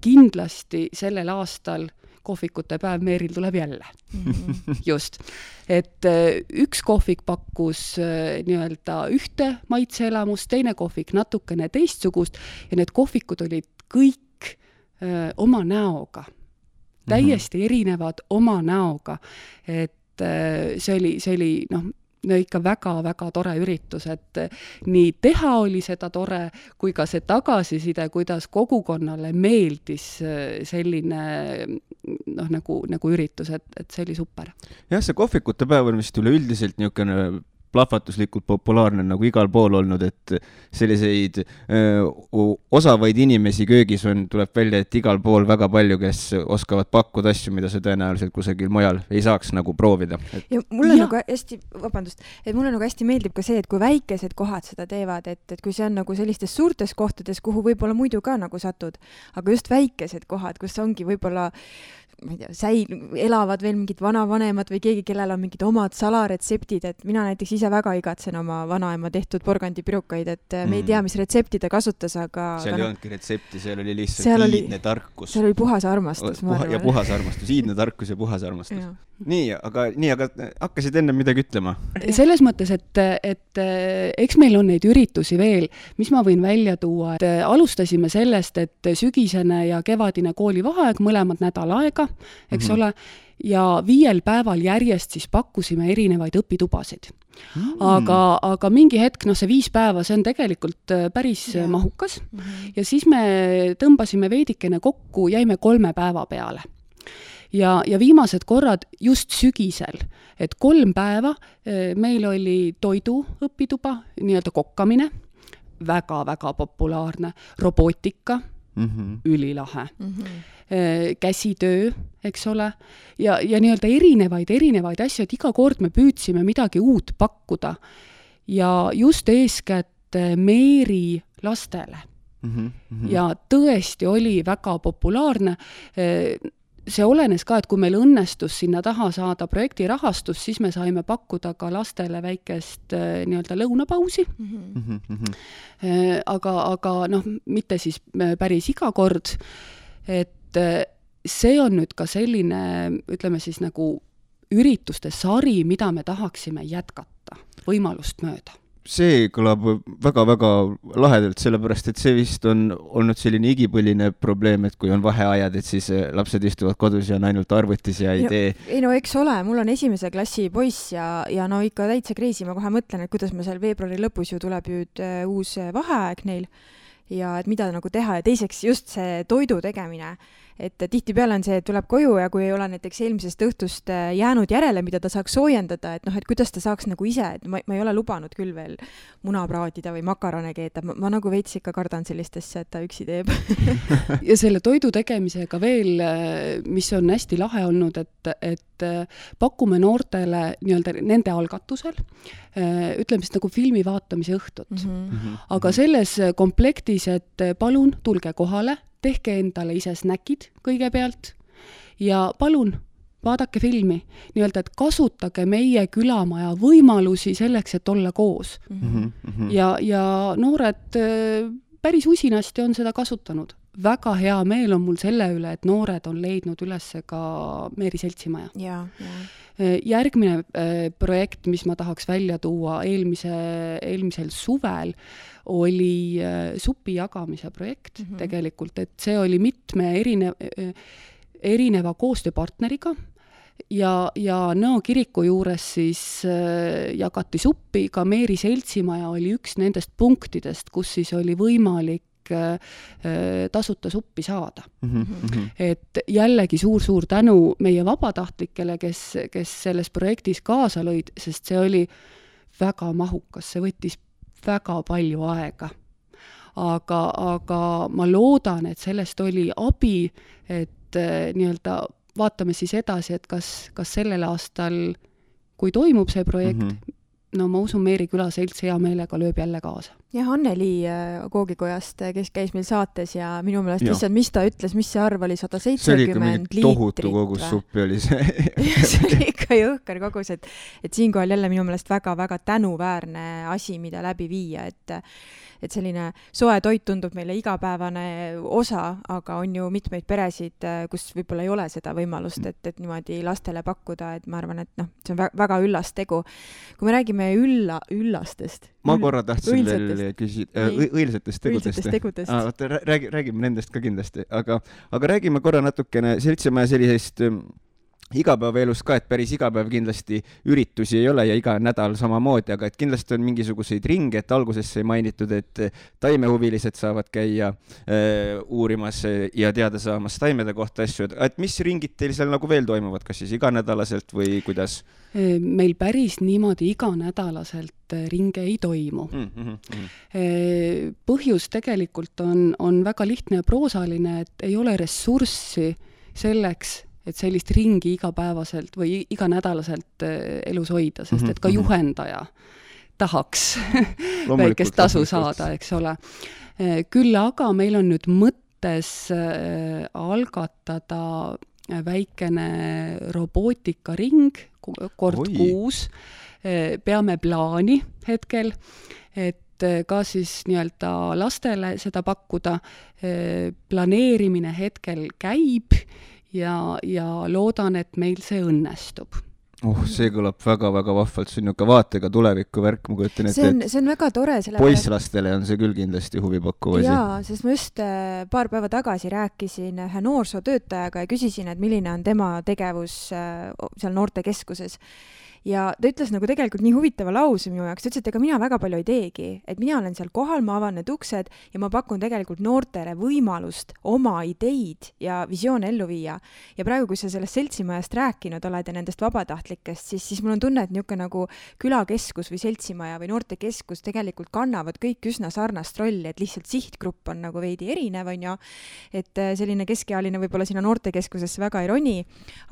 kindlasti sellel aastal kohvikute päev Meeril tuleb jälle mm. -hmm. <laughs> just. et äh, üks kohvik pakkus äh, nii-öelda ühte maitseelamust, teine kohvik natukene teistsugust ja need kohvikud olid kõik öö, äh, oma näoga, täiesti mm -hmm. erinevad oma näoga. et see oli, see oli noh, no ikka väga-väga tore üritus, et nii teha oli seda tore, kui ka see tagasiside, kuidas kogukonnale meeldis äh, selline noh, nagu, nagu üritus, et, et see oli super. jah, see kohvikute päev on vist üleüldiselt niisugune plahvatuslikult populaarne nagu igal pool olnud, et selliseid öö, osavaid inimesi köögis on, tuleb välja, et igal pool väga palju, kes oskavad pakkuda asju, mida sa tõenäoliselt kusagil mujal ei saaks nagu proovida et.... ja mulle ja. nagu hästi, vabandust, et mulle nagu hästi meeldib ka see, et kui väikesed kohad seda teevad, et, et kui see on nagu sellistes suurtes kohtades, kuhu võib-olla muidu ka nagu satud, aga just väikesed kohad, kus ongi võib-olla ma ei tea, säil-, elavad veel mingid vanavanemad või keegi, kellel on mingid omad salaretseptid, et mina näiteks ise väga igatsen oma vanaema tehtud porgandipirukaid, et mm. me ei tea, mm. mis retsepti ta kasutas, aga seal aga ei olnudki retsepti, seal oli lihtsalt oli, iidne tarkus. seal oli puhas armastus, ma arvan. ja puhas armastus, iidne tarkus ja puhas armastus. nii, aga, nii, aga hakkasid enne midagi ütlema? selles mõttes, et, et eks meil on neid üritusi veel, mis ma võin välja tuua, et alustasime sellest, et sügisene ja kevadine koolivaheaeg, mõlemad nädal aega, eks mm -hmm. ole, ja viiel päeval järjest siis pakkusime erinevaid õpitubasid. Mm.. aga, aga mingi hetk, noh, see viis päeva, see on tegelikult äh, päris yeah. mahukas. Mm -hmm. ja siis me tõmbasime veidikene kokku, jäime kolme päeva peale. Ja, ja viimased korrad just sügisel, et kolm päeva äh, meil oli toidu õpituba, nii-öelda kokkamine. Väga,, väga-väga populaarne, robootika mm, -hmm. ülilahe mm. -hmm käsitöö, eks ole, ja, ja nii-öelda erinevaid, erinevaid asju, et iga kord me püüdsime midagi uut pakkuda. ja just eeskätt äh, Meeri lastele mm. -hmm. ja tõesti oli väga populaarne äh, see olenes ka, et kui meil õnnestus sinna taha saada projektirahastus, siis me saime pakkuda ka lastele väikest nii-öelda lõunapausi mm. -hmm. aga, aga noh, mitte siis päris iga kord, et äh, see on nüüd ka selline, ütleme siis nagu ürituste sari, mida me tahaksime jätkata võimalust mööda see kõlab väga-väga lahedalt, sellepärast et see vist on olnud selline igipõline probleem, et kui on vaheajad, et siis äh, lapsed istuvad kodus ja on ainult arvutis ja ei no, tee. ei no eks ole, mul on esimese klassi poiss ja, ja no ikka täitsa crazy, ma kohe mõtlen, et kuidas me seal veebruari lõpus ju tuleb nüüd uh, uus vaheaeg neil ja et mida nagu teha ja teiseks just see toidu tegemine et tihtipeale on see, et tuleb koju ja kui ei ole näiteks eelmisest õhtust äh, jäänud järele, mida ta saaks soojendada, et noh, et kuidas ta saaks nagu ise, et ma, ma ei ole lubanud küll veel muna praadida või makarone keeta, ma nagu veits ikka kardan sellist asja, et ta üksi teeb <laughs> <laughs> ja selle toidu tegemisega veel, äh, mis on hästi lahe olnud, et, et äh, pakume noortele nii-öelda nende algatusel, ütleme siis nagu filmi vaatamise õhtut mm. -hmm. aga selles komplektis, et palun tulge kohale tehke endale ise snäkid kõigepealt ja palun vaadake filmi, nii-öelda, et kasutage meie külamaja võimalusi selleks, et olla koos mm. -hmm. ja, ja noored äh, päris usinasti on seda kasutanud. väga hea meel on mul selle üle, et noored on leidnud üles ka Meeri seltsimaja. ja, ja Äh, järgmine äh, projekt, mis ma tahaks välja tuua eelmise, eelmisel suvel, oli äh, supi jagamise projekt mm -hmm. tegelikult, et see oli mitme erine-, erineva koostööpartneriga ja, ja Nõo kiriku juures siis äh, jagati suppi, ka Meeri seltsimaja oli üks nendest punktidest, kus siis oli võimalik äh, tasuta suppi saada mm. -hmm. et jällegi suur-suur tänu meie vabatahtlikele, kes, kes selles projektis kaasa lõid, sest see oli väga mahukas, see võttis väga palju aega. aga, aga ma loodan, et sellest oli abi, et äh, nii-öelda vaatame siis edasi, et kas, kas sellel aastal, kui toimub see projekt mm, -hmm no ma usun, Meeri külaselts hea meelega lööb jälle kaasa. jah, Anneli äh, Koogikojast, äh, kes käis meil saates ja minu meelest lihtsalt, mis ta ütles, mis see arv oli, sada seitsekümmend liitrit. tohutu kogus suppi oli see <laughs> see oli ikka jõhker kogus, et, et siinkohal jälle minu meelest väga-väga tänuväärne asi, mida läbi viia, et et selline soe toit tundub meile igapäevane osa, aga on ju mitmeid peresid, kus võib-olla ei ole seda võimalust, et, et niimoodi lastele pakkuda, et ma arvan, et noh, see on väga, üllas tegu. kui me räägime ülla, üllastest. ma korra tahtsin veel küsida äh,, õilsatest tegudest. õilsatest tegudest. Oota, räägi, räägime nendest ka kindlasti, aga, aga räägime korra natukene seltsimaja sellisest igapäevaelus ka, et päris iga päev kindlasti üritusi ei ole ja iga nädal samamoodi, aga et kindlasti on mingisuguseid ringe, et alguses sai mainitud, et taimehuvilised saavad käia äh, uurimas ja teada saamas taimede kohta asju, et mis ringid teil seal nagu veel toimuvad, kas siis iganädalaselt või kuidas? meil päris niimoodi iganädalaselt ringe ei toimu mm. -hmm. põhjus tegelikult on, on väga lihtne ja proosaline, et ei ole ressurssi selleks, et sellist ringi igapäevaselt või iganädalaselt äh, elus hoida, sest et ka mhm, mhm. juhendaja tahaks <laughs> väikest tasu saada, eks ole. Äh, küll aga meil on nüüd mõttes äh, algatada väikene robootikaring kord Oi. kuus. peame plaani hetkel, et ka siis nii-öelda lastele seda pakkuda. planeerimine hetkel käib ja, ja loodan, et meil see õnnestub oh, see kõlab väga-väga vahvalt, see on niisugune vaatega tuleviku värk, ma kujutan ette. see on, see on väga tore, sellepärast poisslastele on see küll kindlasti huvipakkuv asi. jaa, sest ma just äh, paar päeva tagasi rääkisin ühe noorsootöötajaga ja küsisin, et milline on tema tegevus äh, seal noortekeskuses ja ta ütles nagu tegelikult nii huvitava lause minu jaoks, ta ütles, et ega mina väga palju ei teegi, et mina olen seal kohal, ma avan need uksed ja ma pakun tegelikult noortele võimalust oma ideid ja visioone ellu viia. ja praegu, kui sa sellest seltsimajast rääkinud oled ja nendest vabatahtlikest, siis, siis mul on tunne, et niisugune nagu külakeskus või seltsimaja või noortekeskus tegelikult kannavad kõik üsna sarnast rolli, et lihtsalt sihtgrupp on nagu veidi erinev, on ju, et äh, selline keskealine võib-olla sinna noortekeskusesse väga ei roni,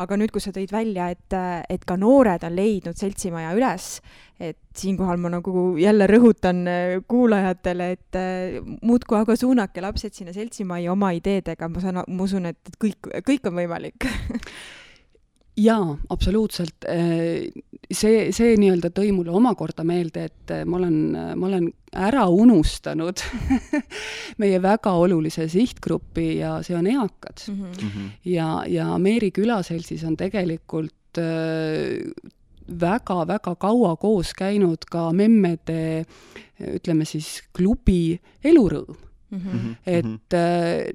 aga nüüd, kui sa tõid välja, et, äh, et ka noored on leidnud leidnud seltsimaja üles, et siinkohal ma nagu jälle rõhutan äh, kuulajatele, et äh, muudkui aga suunake lapsed sinna seltsimajja oma ideedega, ma saan, ma usun, et kõik, kõik on võimalik <laughs> jaa, absoluutselt. Äh, see, see nii-öelda tõi mulle omakorda meelde, et ma olen, ma olen ära unustanud <laughs> meie väga olulise sihtgrupi ja see on eakad mm. -hmm. ja, ja Meeri külaseltsis on tegelikult väga-väga kaua koos käinud ka memmede ütleme siis klubi Elurõõm mm. -hmm. et äh,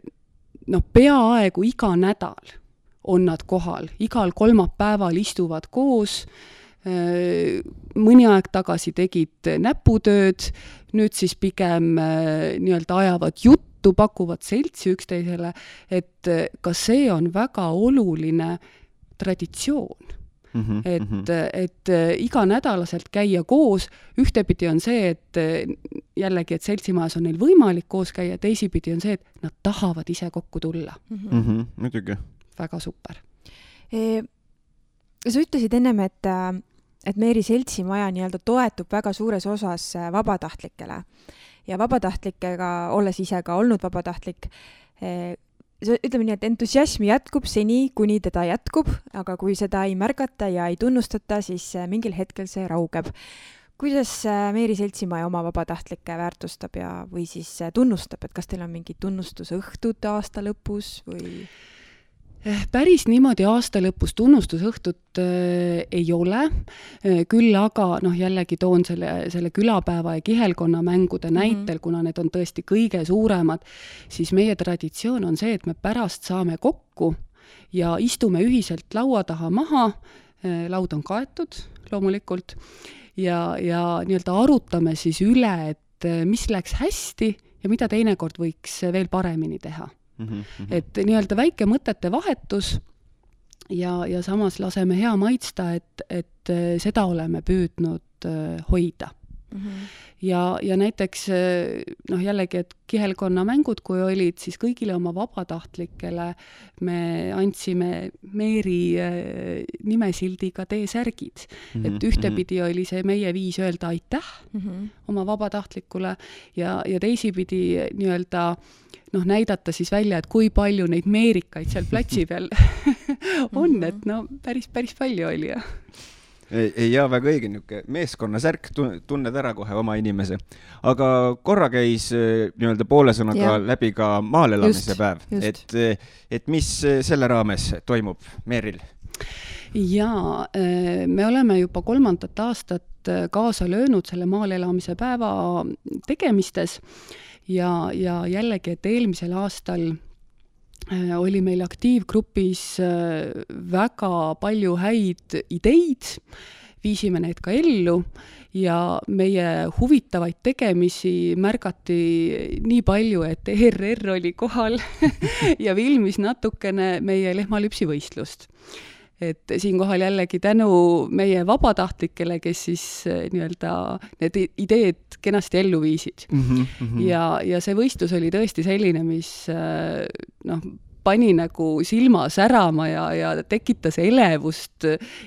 noh, peaaegu iga nädal on nad kohal, igal kolmapäeval istuvad koos, äh, mõni aeg tagasi tegid näputööd, nüüd siis pigem äh, nii-öelda ajavad juttu, pakuvad seltsi üksteisele, et ka see on väga oluline traditsioon Mm -hmm, et mm, -hmm. et äh, iganädalaselt käia koos, ühtepidi on see, et äh, jällegi, et seltsimajas on neil võimalik koos käia, teisipidi on see, et nad tahavad ise kokku tulla mm. -hmm. Mm -hmm, muidugi. väga super e,. sa ütlesid ennem, et, äh, et Meeri seltsimaja nii-öelda toetub väga suures osas vabatahtlikele ja vabatahtlikega, olles ise ka olnud vabatahtlik, ütleme nii, et entusiasm jätkub seni, kuni teda jätkub, aga kui seda ei märgata ja ei tunnustata, siis äh, mingil hetkel see raugeb. kuidas äh, Meeri Seltsimaja oma vabatahtlikke väärtustab ja, või siis äh, tunnustab, et kas teil on mingid tunnustusõhtud aasta lõpus või? Eh, päris niimoodi aasta lõpus tunnustusõhtut äh, ei ole. Äh,, küll aga noh, jällegi toon selle, selle külapäeva ja kihelkonna mängude näitel mm, -hmm. kuna need on tõesti kõige suuremad, siis meie traditsioon on see, et me pärast saame kokku ja istume ühiselt laua taha maha. Laud on kaetud loomulikult, ja, ja nii-öelda arutame siis üle, et mis läks hästi ja mida teinekord võiks veel paremini teha mm. -hmm. et nii-öelda väike mõtete vahetus ja, ja samas laseme hea maitsta, et, et äh, seda oleme püüdnud äh, hoida mm. -hmm. Ja, ja näiteks äh, noh, jällegi, et kihelkonna mängud, kui olid, siis kõigile oma vabatahtlikele me andsime Meeri nimesildiga T-särgid mm. -hmm. et ühtepidi oli see meie viis öelda aitäh mm -hmm. oma vabatahtlikule ja, ja teisipidi nii-öelda äh, noh, näidata siis välja, et kui palju neid meerikaid seal platsi peal <laughs> on, mhm. et no päris, päris palju oli jah ei, jaa, väga õige, niisugune meeskonnasärk, tunned ära kohe oma inimese. aga korra käis eh, nii-öelda poole sõnaga ja. läbi ka maal elamise just, päev, et, eh, et mis eh, selle raames toimub Meeril? jaa, me oleme juba kolmandat aastat kaasa löönud selle maal elamise päeva tegemistes ja, ja jällegi, et eelmisel aastal oli meil aktiivgrupis äh, väga palju häid ideid, viisime need ka ellu ja meie huvitavaid tegemisi märgati nii palju, et ERR oli kohal <laughs> ja filmis natukene meie lehmalüpsivõistlust et siinkohal jällegi tänu meie vabatahtlikele, kes siis eh, nii-öelda need ideed kenasti ellu viisid mm. -hmm, mm -hmm. ja, ja see võistlus oli tõesti selline, mis eh, noh, pani nagu silma särama ja, ja tekitas elevust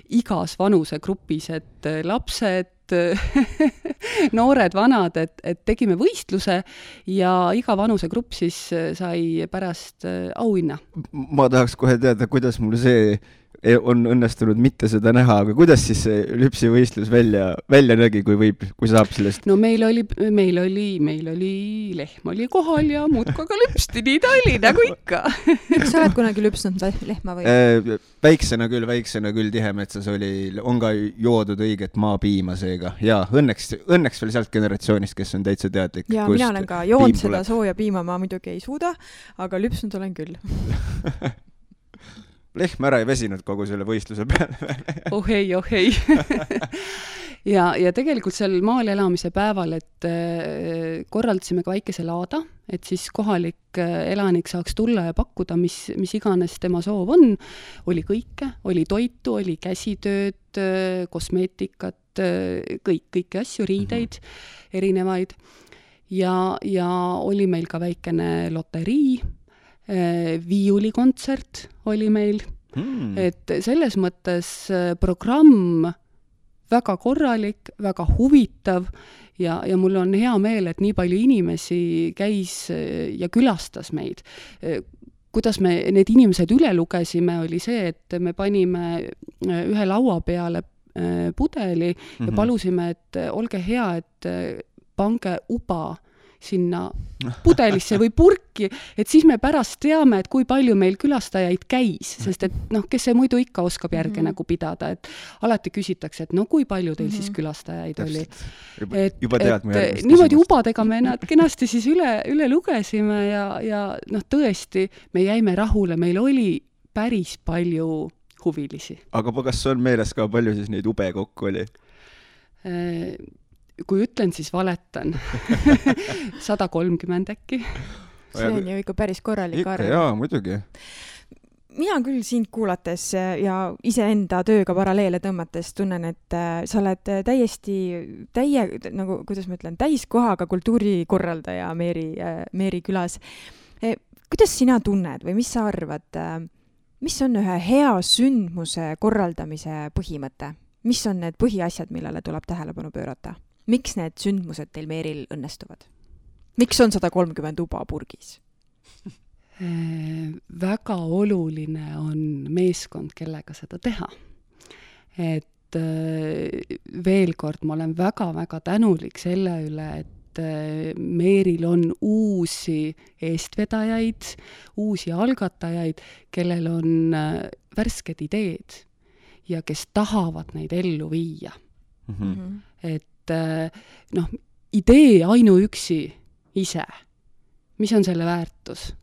igas vanusegrupis, et lapsed, <laughs> noored-vanad, et, et tegime võistluse ja iga vanusegrupp siis sai pärast eh, auhinna. ma tahaks kohe teada, kuidas mul see on õnnestunud mitte seda näha, aga kuidas siis see lüpsivõistlus välja, välja nägi, kui võib, kui saab sellest? no meil oli, meil oli, meil oli, lehm oli kohal ja muudkui aga lüpsti, nii ta oli, nagu ikka <laughs> kas sa oled kunagi lüpsnud lehma või? Äh, väiksena küll, väiksena küll Tihemetsas oli, on ka joodud õiget maapiima seega ja õnneks, õnneks veel sealt generatsioonist, kes on täitsa teadlik. ja mina olen ka joonud seda sooja piima, ma muidugi ei suuda, aga lüpsnud olen küll <laughs> lehm ära ei väsinud kogu selle võistluse peale oh ei, oh ei <laughs> ja, ja tegelikult seal maal elamise päeval, et äh, korraldasime ka väikese laada, et siis kohalik äh, elanik saaks tulla ja pakkuda, mis, mis iganes tema soov on. oli kõike, oli toitu, oli käsitööd äh,, kosmeetikat kõik, kõiki asju, riideid mm -hmm. erinevaid. ja, ja oli meil ka väikene loterii viiulikontsert oli meil mm., et selles mõttes äh, programm väga korralik, väga huvitav ja, ja mul on hea meel, et nii palju inimesi käis äh, ja külastas meid. kuidas me need inimesed üle lugesime, oli see, et me panime ühe laua peale pudeli mm -hmm. ja mhm. palusime, et olge hea, et pange uba sinna <laughs> pudelisse või purki, et siis me pärast teame, et kui palju meil külastajaid käis, sest et noh, kes see muidu ikka oskab järge mm -hmm. nagu pidada, et alati küsitakse, et no kui palju teil mm -hmm. siis mhm. külastajaid Täpselt. oli. et, et niimoodi ubadega me nad kenasti siis üle, üle lugesime ja, ja noh, tõesti, me jäime rahule, meil oli päris palju huvilisi. aga kas on meeles ka, palju siis neid ube kokku oli? Äh, kui ütlen, siis valetan <laughs> sada kolmkümmend äkki. see on ju ikka päris korralik arv. jaa, muidugi. mina küll sind kuulates ja iseenda tööga paralleele tõmmates tunnen, et äh, sa oled täiesti täie, nagu, kuidas ma ütlen, täiskohaga kultuurikorraldaja Meeri, äh, Meeri külas. E, kuidas sina tunned või mis sa arvad, äh, mis on ühe hea sündmuse korraldamise põhimõte? mis on need põhiasjad, millele tuleb tähelepanu pöörata? Miks need sündmused teil Meeril õnnestuvad? miks on sada kolmkümmend uba purgis? <laughs> väga oluline on meeskond, kellega seda teha. et veel kord, ma olen väga-väga tänulik selle üle, et Meeril on uusi eestvedajaid, uusi algatajaid, kellel on värsked ideed ja kes tahavad neid ellu viia mm. -hmm. et noh, idee ainuüksi ise, mis on selle väärtus?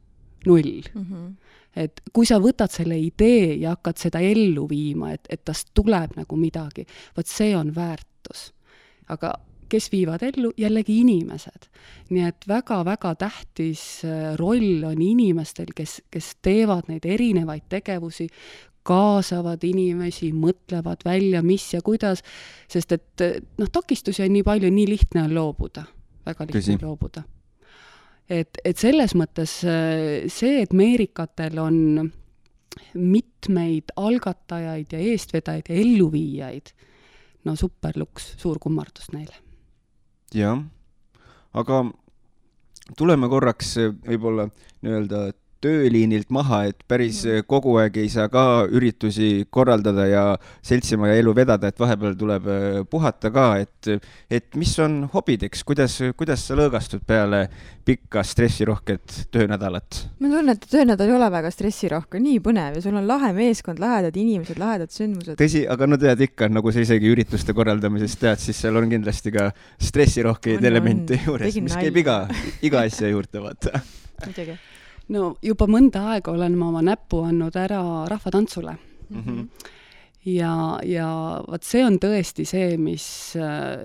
null mm. -hmm. et kui sa võtad selle idee ja hakkad seda ellu viima, et, et tast tuleb nagu midagi, vot see on väärtus. aga kes viivad ellu, jällegi inimesed. nii et väga-väga tähtis äh, roll on inimestel, kes, kes teevad neid erinevaid tegevusi, kaasavad inimesi, mõtlevad välja, mis ja kuidas, sest et noh, takistusi on nii palju, nii lihtne on loobuda, väga lihtne on loobuda. Et, et selles mõttes äh, see, et meerikatel on mitmeid algatajaid ja eestvedajaid ja elluviijaid, no superluks, suur kummardus neile. jah, aga tuleme korraks äh, võib-olla nii-öelda tööliinilt maha, et päris mm. kogu aeg ei saa ka üritusi korraldada ja seltsimaja elu vedada, et vahepeal tuleb äh, puhata ka, et, et mis on hobideks, kuidas, kuidas sa lõõgastud peale pikka stressirohket töönädalat? ma tunnen, et töönädal ei ole väga stressirohke, nii põnev ja sul on lahe meeskond, lahedad inimesed, lahedad sündmused. tõsi, aga no tead ikka, nagu sa isegi ürituste korraldamisest tead, siis seal on kindlasti ka stressirohkeid elemente juures, mis käib iga, iga asja juurde, vaata. muidugi no juba mõnda aega olen ma oma näpu andnud ära rahvatantsule mm. -hmm. ja, ja vot see on tõesti see, mis äh,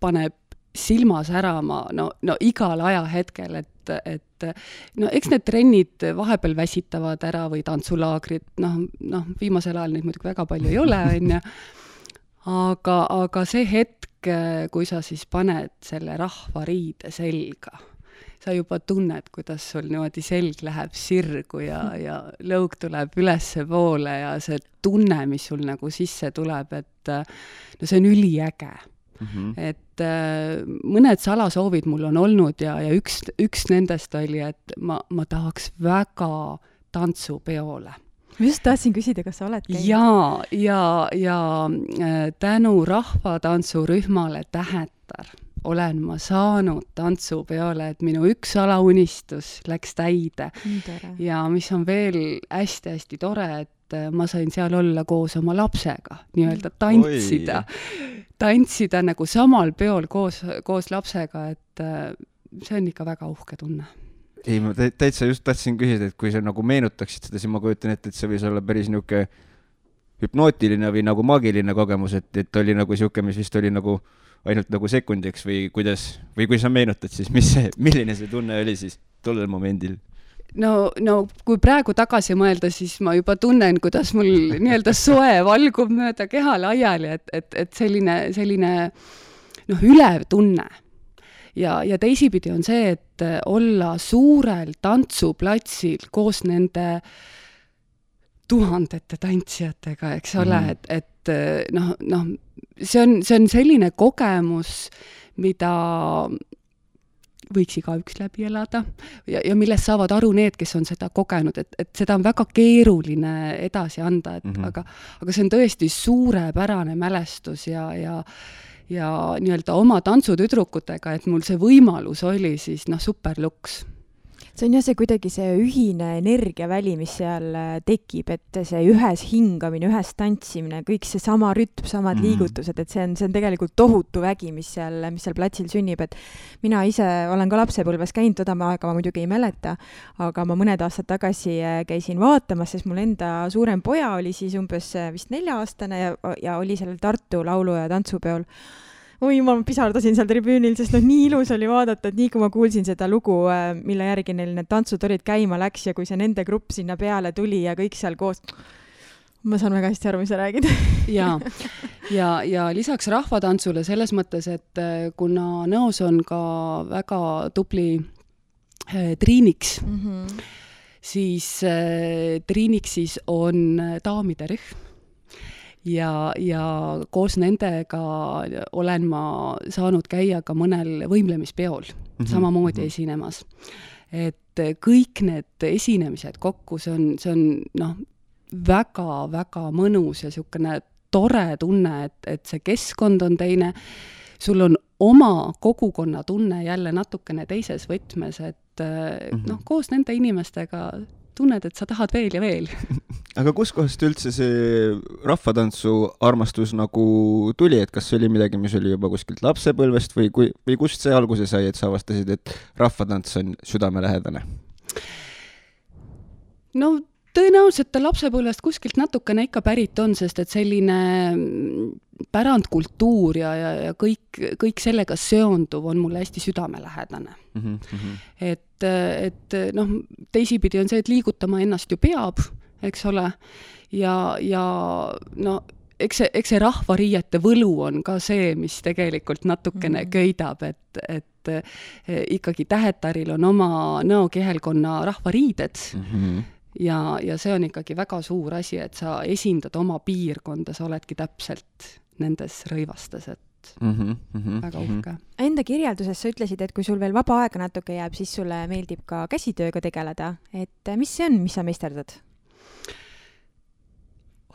paneb silma särama, no, no igal ajahetkel, et, et no eks need trennid vahepeal väsitavad ära või tantsulaagrid, noh, noh, viimasel ajal neid muidugi väga palju ei ole, <laughs> on ju, aga, aga see hetk, kui sa siis paned selle rahvariide selga sa juba tunned, kuidas sul niimoodi selg läheb sirgu ja, ja lõug tuleb ülespoole ja see tunne, mis sul nagu sisse tuleb, et no see on üliäge mm. -hmm. et äh, mõned salasoovid mul on olnud ja, ja üks, üks nendest oli, et ma, ma tahaks väga tantsupeole ma just tahtsin küsida, kas sa oled käinud? ja, ja, ja äh, tänu rahvatantsurühmale Tähetar olen ma saanud tantsupeole, et minu üks salaunistus läks täide. ja mis on veel hästi-hästi tore, et äh, ma sain seal olla koos oma lapsega, nii-öelda tantsida, tantsida nagu samal peol koos, koos lapsega, et äh, see on ikka väga uhke tunne. Ei, ma täitsa just tahtsin küsida, et kui sa nagu meenutaksid seda, siis ma kujutan ette, et see võis olla päris niisugune hüpnootiline või nagu maagiline kogemus, et, et oli nagu niisugune, mis vist oli nagu äh, ainult nagu sekundiks või kuidas, või kui sa meenutad, siis mis see, milline see tunne oli siis tollel momendil? no, no kui praegu tagasi mõelda, siis ma juba tunnen, kuidas mul <laughs> nii-öelda soe valgub mööda keha laiali, et, et, et selline, selline noh, ülev tunne. ja, ja teisipidi on see, et olla suurel tantsuplatsil koos nende tuhandete tantsijatega, eks ole mm., et, et noh, noh, see on, see on selline kogemus, mida võiks igaüks läbi elada ja, ja millest saavad aru need, kes on seda kogenud, et, et seda on väga keeruline edasi anda, et mm -hmm. aga, aga see on tõesti suurepärane mälestus ja, ja ja nii-öelda oma tantsutüdrukutega, et mul see võimalus oli siis noh, superluks see on jah, see kuidagi see ühine energiaväli, mis seal äh, tekib, et see ühes hingamine, ühes tantsimine, kõik seesama rütm, samad mm. liigutused, et see on, see on tegelikult tohutu vägi, mis seal, mis seal platsil sünnib, et mina ise olen ka lapsepõlves käinud, toda aega ma muidugi ei mäleta, aga ma mõned aastad tagasi äh, käisin vaatamas, sest mul enda suurem poja oli siis umbes äh, vist nelja-aastane ja, ja oli sellel Tartu laulu- ja tantsupeol oi jumal, ma pisardasin seal tribüünil, sest noh, nii ilus oli vaadata, et nii kui ma kuulsin seda lugu, äh, mille järgi neil need tantsud olid, käima läks ja kui see nende grupp sinna peale tuli ja kõik seal koos. Ma saan väga hästi aru, mis sa räägid. <laughs> Ja, <laughs> ja, ja lisaks rahvatantsule selles mõttes, et äh, kuna Nõos on ka väga tubli äh, triiniks mm, -hmm. siis äh, triiniksis on daamide rühm ja, ja koos nendega olen ma saanud käia ka mõnel võimlemispeol mm -hmm. samamoodi mhm. esinemas. et kõik need esinemised kokku, see on, see on noh, väga-väga mõnus ja niisugune tore tunne, et, et see keskkond on teine, sul on oma kogukonnatunne jälle natukene teises võtmes, et mm -hmm. noh, koos nende inimestega tunned, et sa tahad veel ja veel <laughs> aga kuskohast üldse see rahvatantsu armastus nagu tuli, et kas see oli midagi, mis oli juba kuskilt lapsepõlvest või kui, või kust see alguse sai, et sa avastasid, et rahvatants on südamelähedane? no tõenäoliselt ta lapsepõlvest kuskilt natukene ikka pärit on, sest et selline pärandkultuur ja, ja, ja kõik, kõik sellega seonduv on mulle hästi südamelähedane mm. -hmm. et, et noh, teisipidi on see, et liigutama ennast ju peab, eks ole, ja, ja no eks see, eks see rahvariiete võlu on ka see, mis tegelikult natukene mm -hmm. köidab, et, et eh, ikkagi Tähetaril on oma nõokihelkonna rahvariided mm. -hmm ja, ja see on ikkagi väga suur asi, et sa esindad oma piirkonda, sa oledki täpselt nendes rõivastes, et mm -hmm, mm -hmm, väga mhm. uhke mm. -hmm. Enda kirjelduses sa ütlesid, et kui sul veel vaba aega natuke jääb, siis sulle meeldib ka käsitööga tegeleda, et mis see on, mis sa meisterdad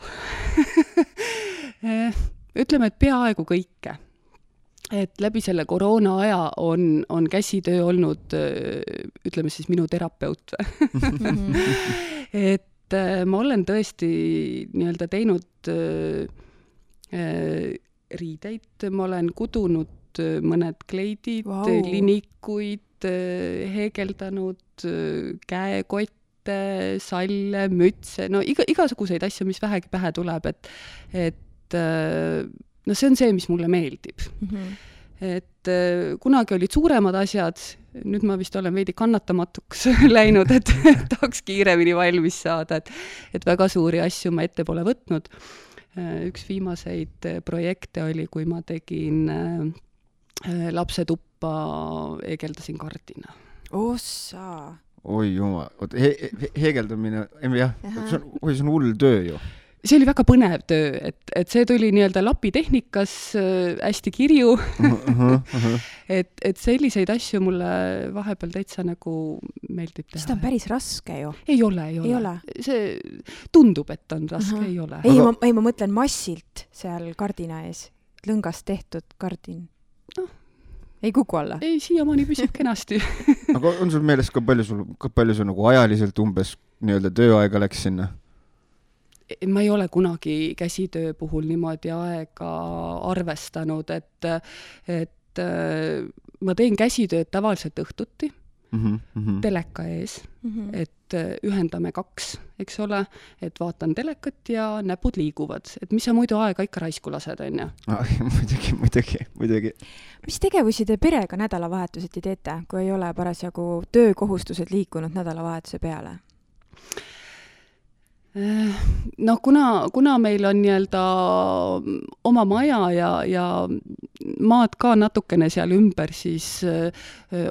<laughs> ütleme, et peaaegu kõike. Et läbi selle koroona aja on, on käsitöö olnud ütleme siis minu terapeut mhm. <laughs> et ma olen tõesti nii-öelda teinud Äh, riideid, ma olen kudunud äh, mõned kleidid wow., linikuid, äh, heegeldanud käekotte, salle, mütse, no iga, igasuguseid asju, mis vähegi pähe tuleb, et, et noh, see on see, mis mulle meeldib mm. -hmm et äh, kunagi olid suuremad asjad, nüüd ma vist olen veidi kannatamatuks <laughs> läinud, et <laughs> tahaks kiiremini valmis saada, et et väga suuri asju ma ette pole võtnud Äh, üks viimaseid äh, projekte oli, kui ma tegin lapsetuppa, heegeldasin kardina. ossa! oi jumal, oot he, he, heegeldamine, jah, see on, oi, see on hull töö ju see oli väga põnev töö, et, et see tuli nii-öelda lapitehnikas äh, hästi kirju uh. -huh, uh -huh. et, et selliseid asju mulle vahepeal täitsa nagu meeldib teha. see on päris raske ju. ei ole, ei ole, ei ole.. see tundub, et on raske uh, -huh. ei ole. ei Aga..., ma, ei, ma mõtlen massilt seal kardina ees, lõngast tehtud kardin. noh ei kuku alla? ei, siiamaani püsib kenasti <laughs> aga on sul meeles ka palju sul, ka palju sul nagu ajaliselt umbes nii-öelda tööaega läks sinna? Ma ei ole kunagi käsitöö puhul niimoodi aega arvestanud, et, et äh, ma teen käsitööd tavaliselt õhtuti mm -hmm. teleka ees mm, -hmm. et äh, ühendame kaks, eks ole, et vaatan telekat ja näpud liiguvad, et mis sa muidu aega ikka raisku lased, on ju. <laughs> muidugi, muidugi, muidugi. mis tegevusi te perega nädalavahetuseti teete, kui ei ole parasjagu töökohustused liikunud nädalavahetuse peale? Noh, kuna, kuna meil on nii-öelda oma maja ja, ja maad ka natukene seal ümber, siis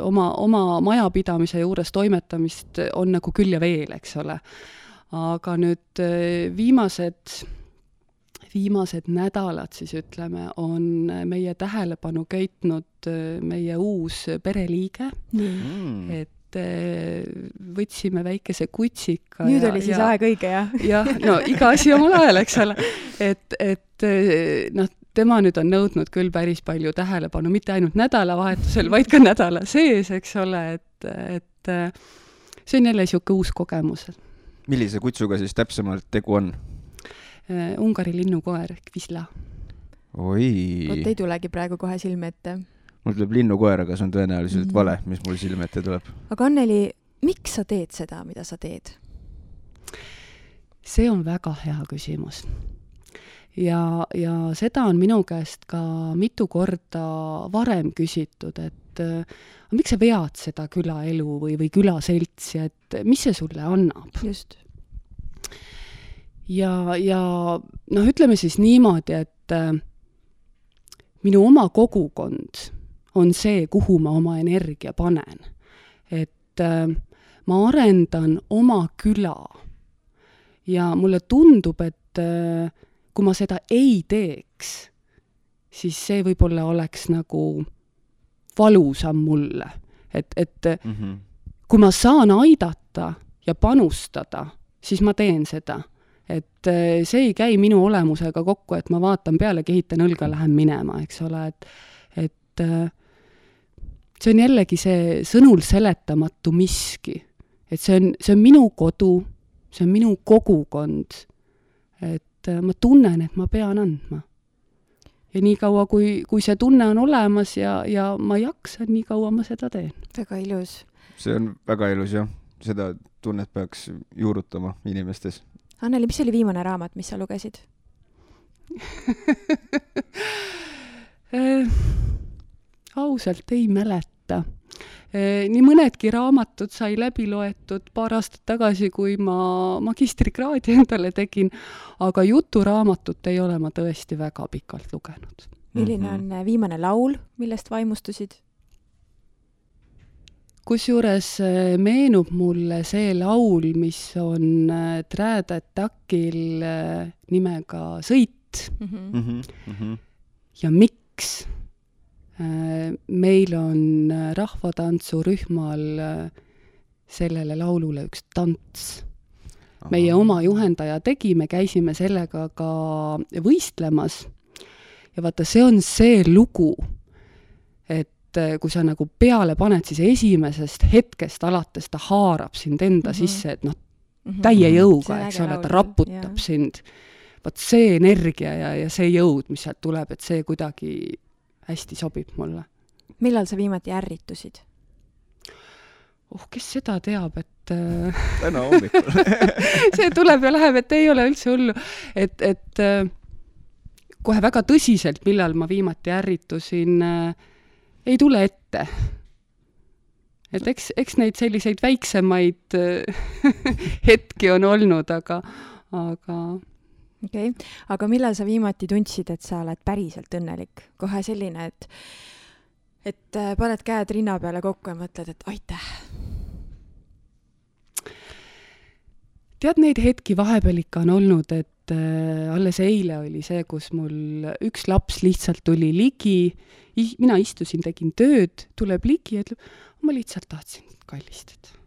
oma, oma majapidamise juures toimetamist on nagu küll ja veel, eks ole. aga nüüd viimased, viimased nädalad siis ütleme, on meie tähelepanu köitnud meie uus pereliige mm., et võtsime väikese kutsika. nüüd ja, oli siis ja, aeg õige, jah? jah, no iga asi omal ajal, eks ole. et, et eh, noh, tema nüüd on nõudnud küll päris palju tähelepanu, mitte ainult nädalavahetusel, vaid ka nädala sees, eks ole, et, et eh, see on jälle niisugune uus kogemus. millise kutsuga siis täpsemalt tegu on? Ungari linnukoer, Kvisla. oi. vot ei tulegi praegu kohe silme ette mul tuleb linnukoer, aga see on tõenäoliselt mm vale, mis mul silme ette tuleb. aga Anneli, miks sa teed seda, mida sa teed? see on väga hea küsimus. ja, ja seda on minu käest ka mitu korda varem küsitud, et äh, miks sa vead seda külaelu või, või külaseltsi, et mis see sulle annab? just. ja, ja noh, ütleme siis niimoodi, et äh, minu oma kogukond on see, kuhu ma oma energia panen. et äh, ma arendan oma küla ja mulle tundub, et äh, kui ma seda ei teeks, siis see võib-olla oleks nagu valusam mulle, et, et mm -hmm. kui ma saan aidata ja panustada, siis ma teen seda. et äh, see ei käi minu olemusega kokku, et ma vaatan peale, kehitan õlga, lähen minema, eks ole, et, et see on jällegi see sõnul seletamatu miski. et see on, see on minu kodu, see on minu kogukond. et äh, ma tunnen, et ma pean andma. ja niikaua, kui, kui see tunne on olemas ja, ja ma jaksan, nii kaua ma seda teen. väga ilus. see on väga ilus jah, seda tunnet peaks juurutama inimestes. Anneli, mis oli viimane raamat, mis sa lugesid <laughs> äh, ausalt ei mäleta. Äh, nii mõnedki raamatud sai läbi loetud paar aastat tagasi, kui ma magistrikraadi <laughs> endale tegin, aga juturaamatut ei ole ma tõesti väga pikalt lugenud. milline Mhm. on viimane laul, millest vaimustusid? kusjuures äh, meenub mulle see laul, mis on äh, Trad Attacil äh, nimega Sõit Mhm. Mhm, ja miks. Meil on äh, rahvatantsurühmal äh, sellele laulule üks tants. meie oma juhendaja tegi, me käisime sellega ka võistlemas. ja vaata, see on see lugu, et äh, kui sa nagu peale paned, siis esimesest hetkest alates ta haarab sind enda mm Mhm. -hmm. sisse, et noh, Mhm. täie See jõuga, on eks äge ole, ta raputab sind. vot see energia ja, ja see jõud, mis sealt tuleb, et see kuidagi hästi sobib mulle. millal sa viimati ärritusid? oh, kes seda teab, et äh, täna hommikul <laughs> see tuleb ja läheb, et ei ole üldse hullu. et, et äh, kohe väga tõsiselt, millal ma viimati ärritusin äh,, ei tule ette. et eks, eks neid selliseid väiksemaid <laughs> hetki on olnud, aga, aga okei okay., aga millal sa viimati tundsid, et sa oled päriselt õnnelik? kohe selline, et, et äh, paned käed rinna peale kokku ja mõtled, et aitäh. tead, neid hetki vahepeal ikka on olnud, et äh, alles eile oli see, kus mul üks laps lihtsalt tuli ligi, mina istusin, tegin tööd, tuleb ligi ja ütleb, ma lihtsalt tahtsin kallistada.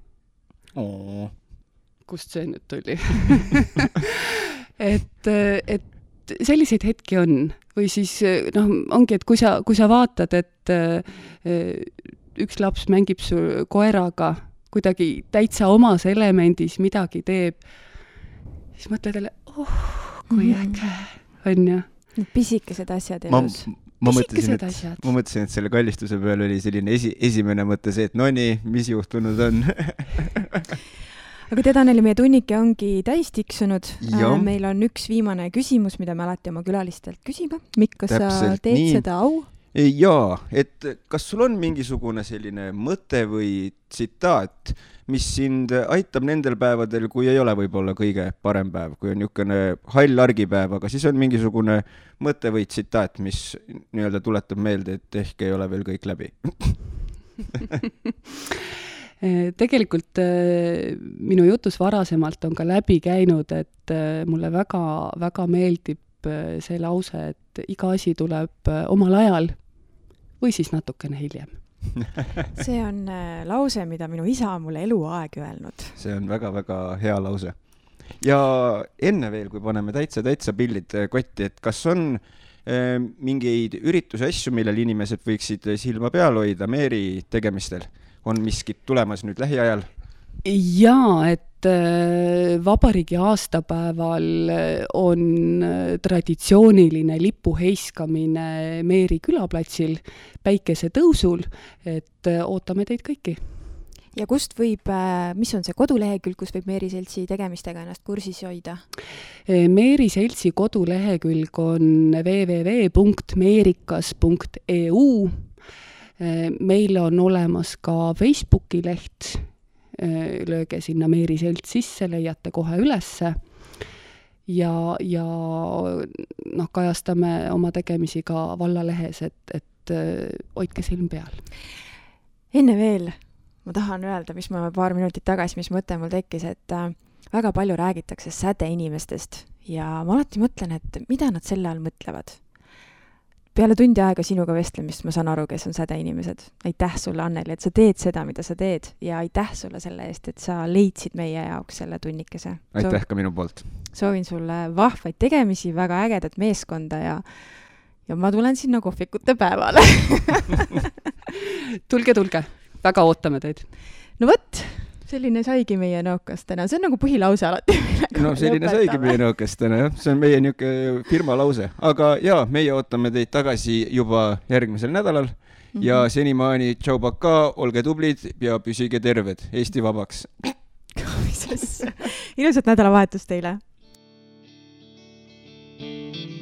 kust see nüüd tuli <laughs> et, et selliseid hetki on või siis noh, ongi, et kui sa, kui sa vaatad, et äh, üks laps mängib su koeraga, kuidagi täitsa omas elemendis midagi teeb, siis mõtled jälle, oh, kui Mhm. äge, on ju. Need pisikesed asjad ma, elus. ma mõtlesin, Pisikesed et, asjad. ma mõtlesin, et selle kallistuse peal oli selline esi, esimene mõte see, et no nii, mis juhtunud on <laughs> aga tead, Anneli, meie tunnike ongi täis tiksunud. Jah. meil on üks viimane küsimus, mida me alati oma külalistelt küsime. Mikk, kas sa Täpselt teed nii. seda au? jaa, et kas sul on mingisugune selline mõte või tsitaat, mis sind aitab nendel päevadel, kui ei ole võib-olla kõige parem päev, kui on niisugune hall argipäev, aga siis on mingisugune mõte või tsitaat, mis nii-öelda tuletab meelde, et ehk ei ole veel kõik läbi <laughs> tegelikult eh, minu jutus varasemalt on ka läbi käinud, et eh, mulle väga-väga meeldib eh, see lause, et iga asi tuleb omal ajal või siis natukene hiljem. <laughs> see on äh, lause, mida minu isa on mulle eluaeg öelnud. see on väga-väga hea lause. ja enne veel, kui paneme täitsa-täitsa pillid kotti, et kas on äh, mingeid ürituse asju, millel inimesed võiksid silma peal hoida Meeri tegemistel? On miskit tulemas nüüd lähiajal? jaa, et äh, vabariigi aastapäeval äh, on äh, traditsiooniline lipu heiskamine Meeri külaplatsil päikesetõusul, et ootame teid kõiki. ja kust võib, mis on see kodulehekülg, kus võib Meeri Seltsi tegemistega ennast kursis hoida? Meeri Seltsi kodulehekülg on www.meerikas.eu. meil on olemas ka Facebooki leht, lööge sinna Meeri Selts sisse, leiate kohe ülesse. ja, ja noh, kajastame oma tegemisi ka vallalehes, et, et hoidke silm peal. enne veel ma tahan öelda, mis ma paar minutit tagasi, mis mõte mul tekkis, et äh, väga palju räägitakse sädeinimestest ja ma alati mõtlen, et mida nad selle all mõtlevad. Peale tundi aega sinuga vestlemist ma saan aru, kes on sädeinimesed. aitäh sulle, Anneli, et sa teed seda, mida sa teed ja aitäh sulle selle eest, et sa leidsid meie jaoks selle tunnikese. aitäh ka minu poolt. soovin sulle vahvaid tegemisi, väga ägedat meeskonda ja ja ma tulen sinna kohvikute päevale <laughs> tulge, tulge, väga ootame teid. no vot, selline saigi meie nõukas täna, see on nagu põhilause alati. no selline lõpetame. saigi meie nõukas täna jah, see on meie niisugune firma lause, aga ja meie ootame teid tagasi juba järgmisel nädalal mm -hmm. ja mhm. senimaani tšau baka, olge tublid ja püsige terved, Eesti vabaks. mis asja, ilusat nädalavahetust teile. thank you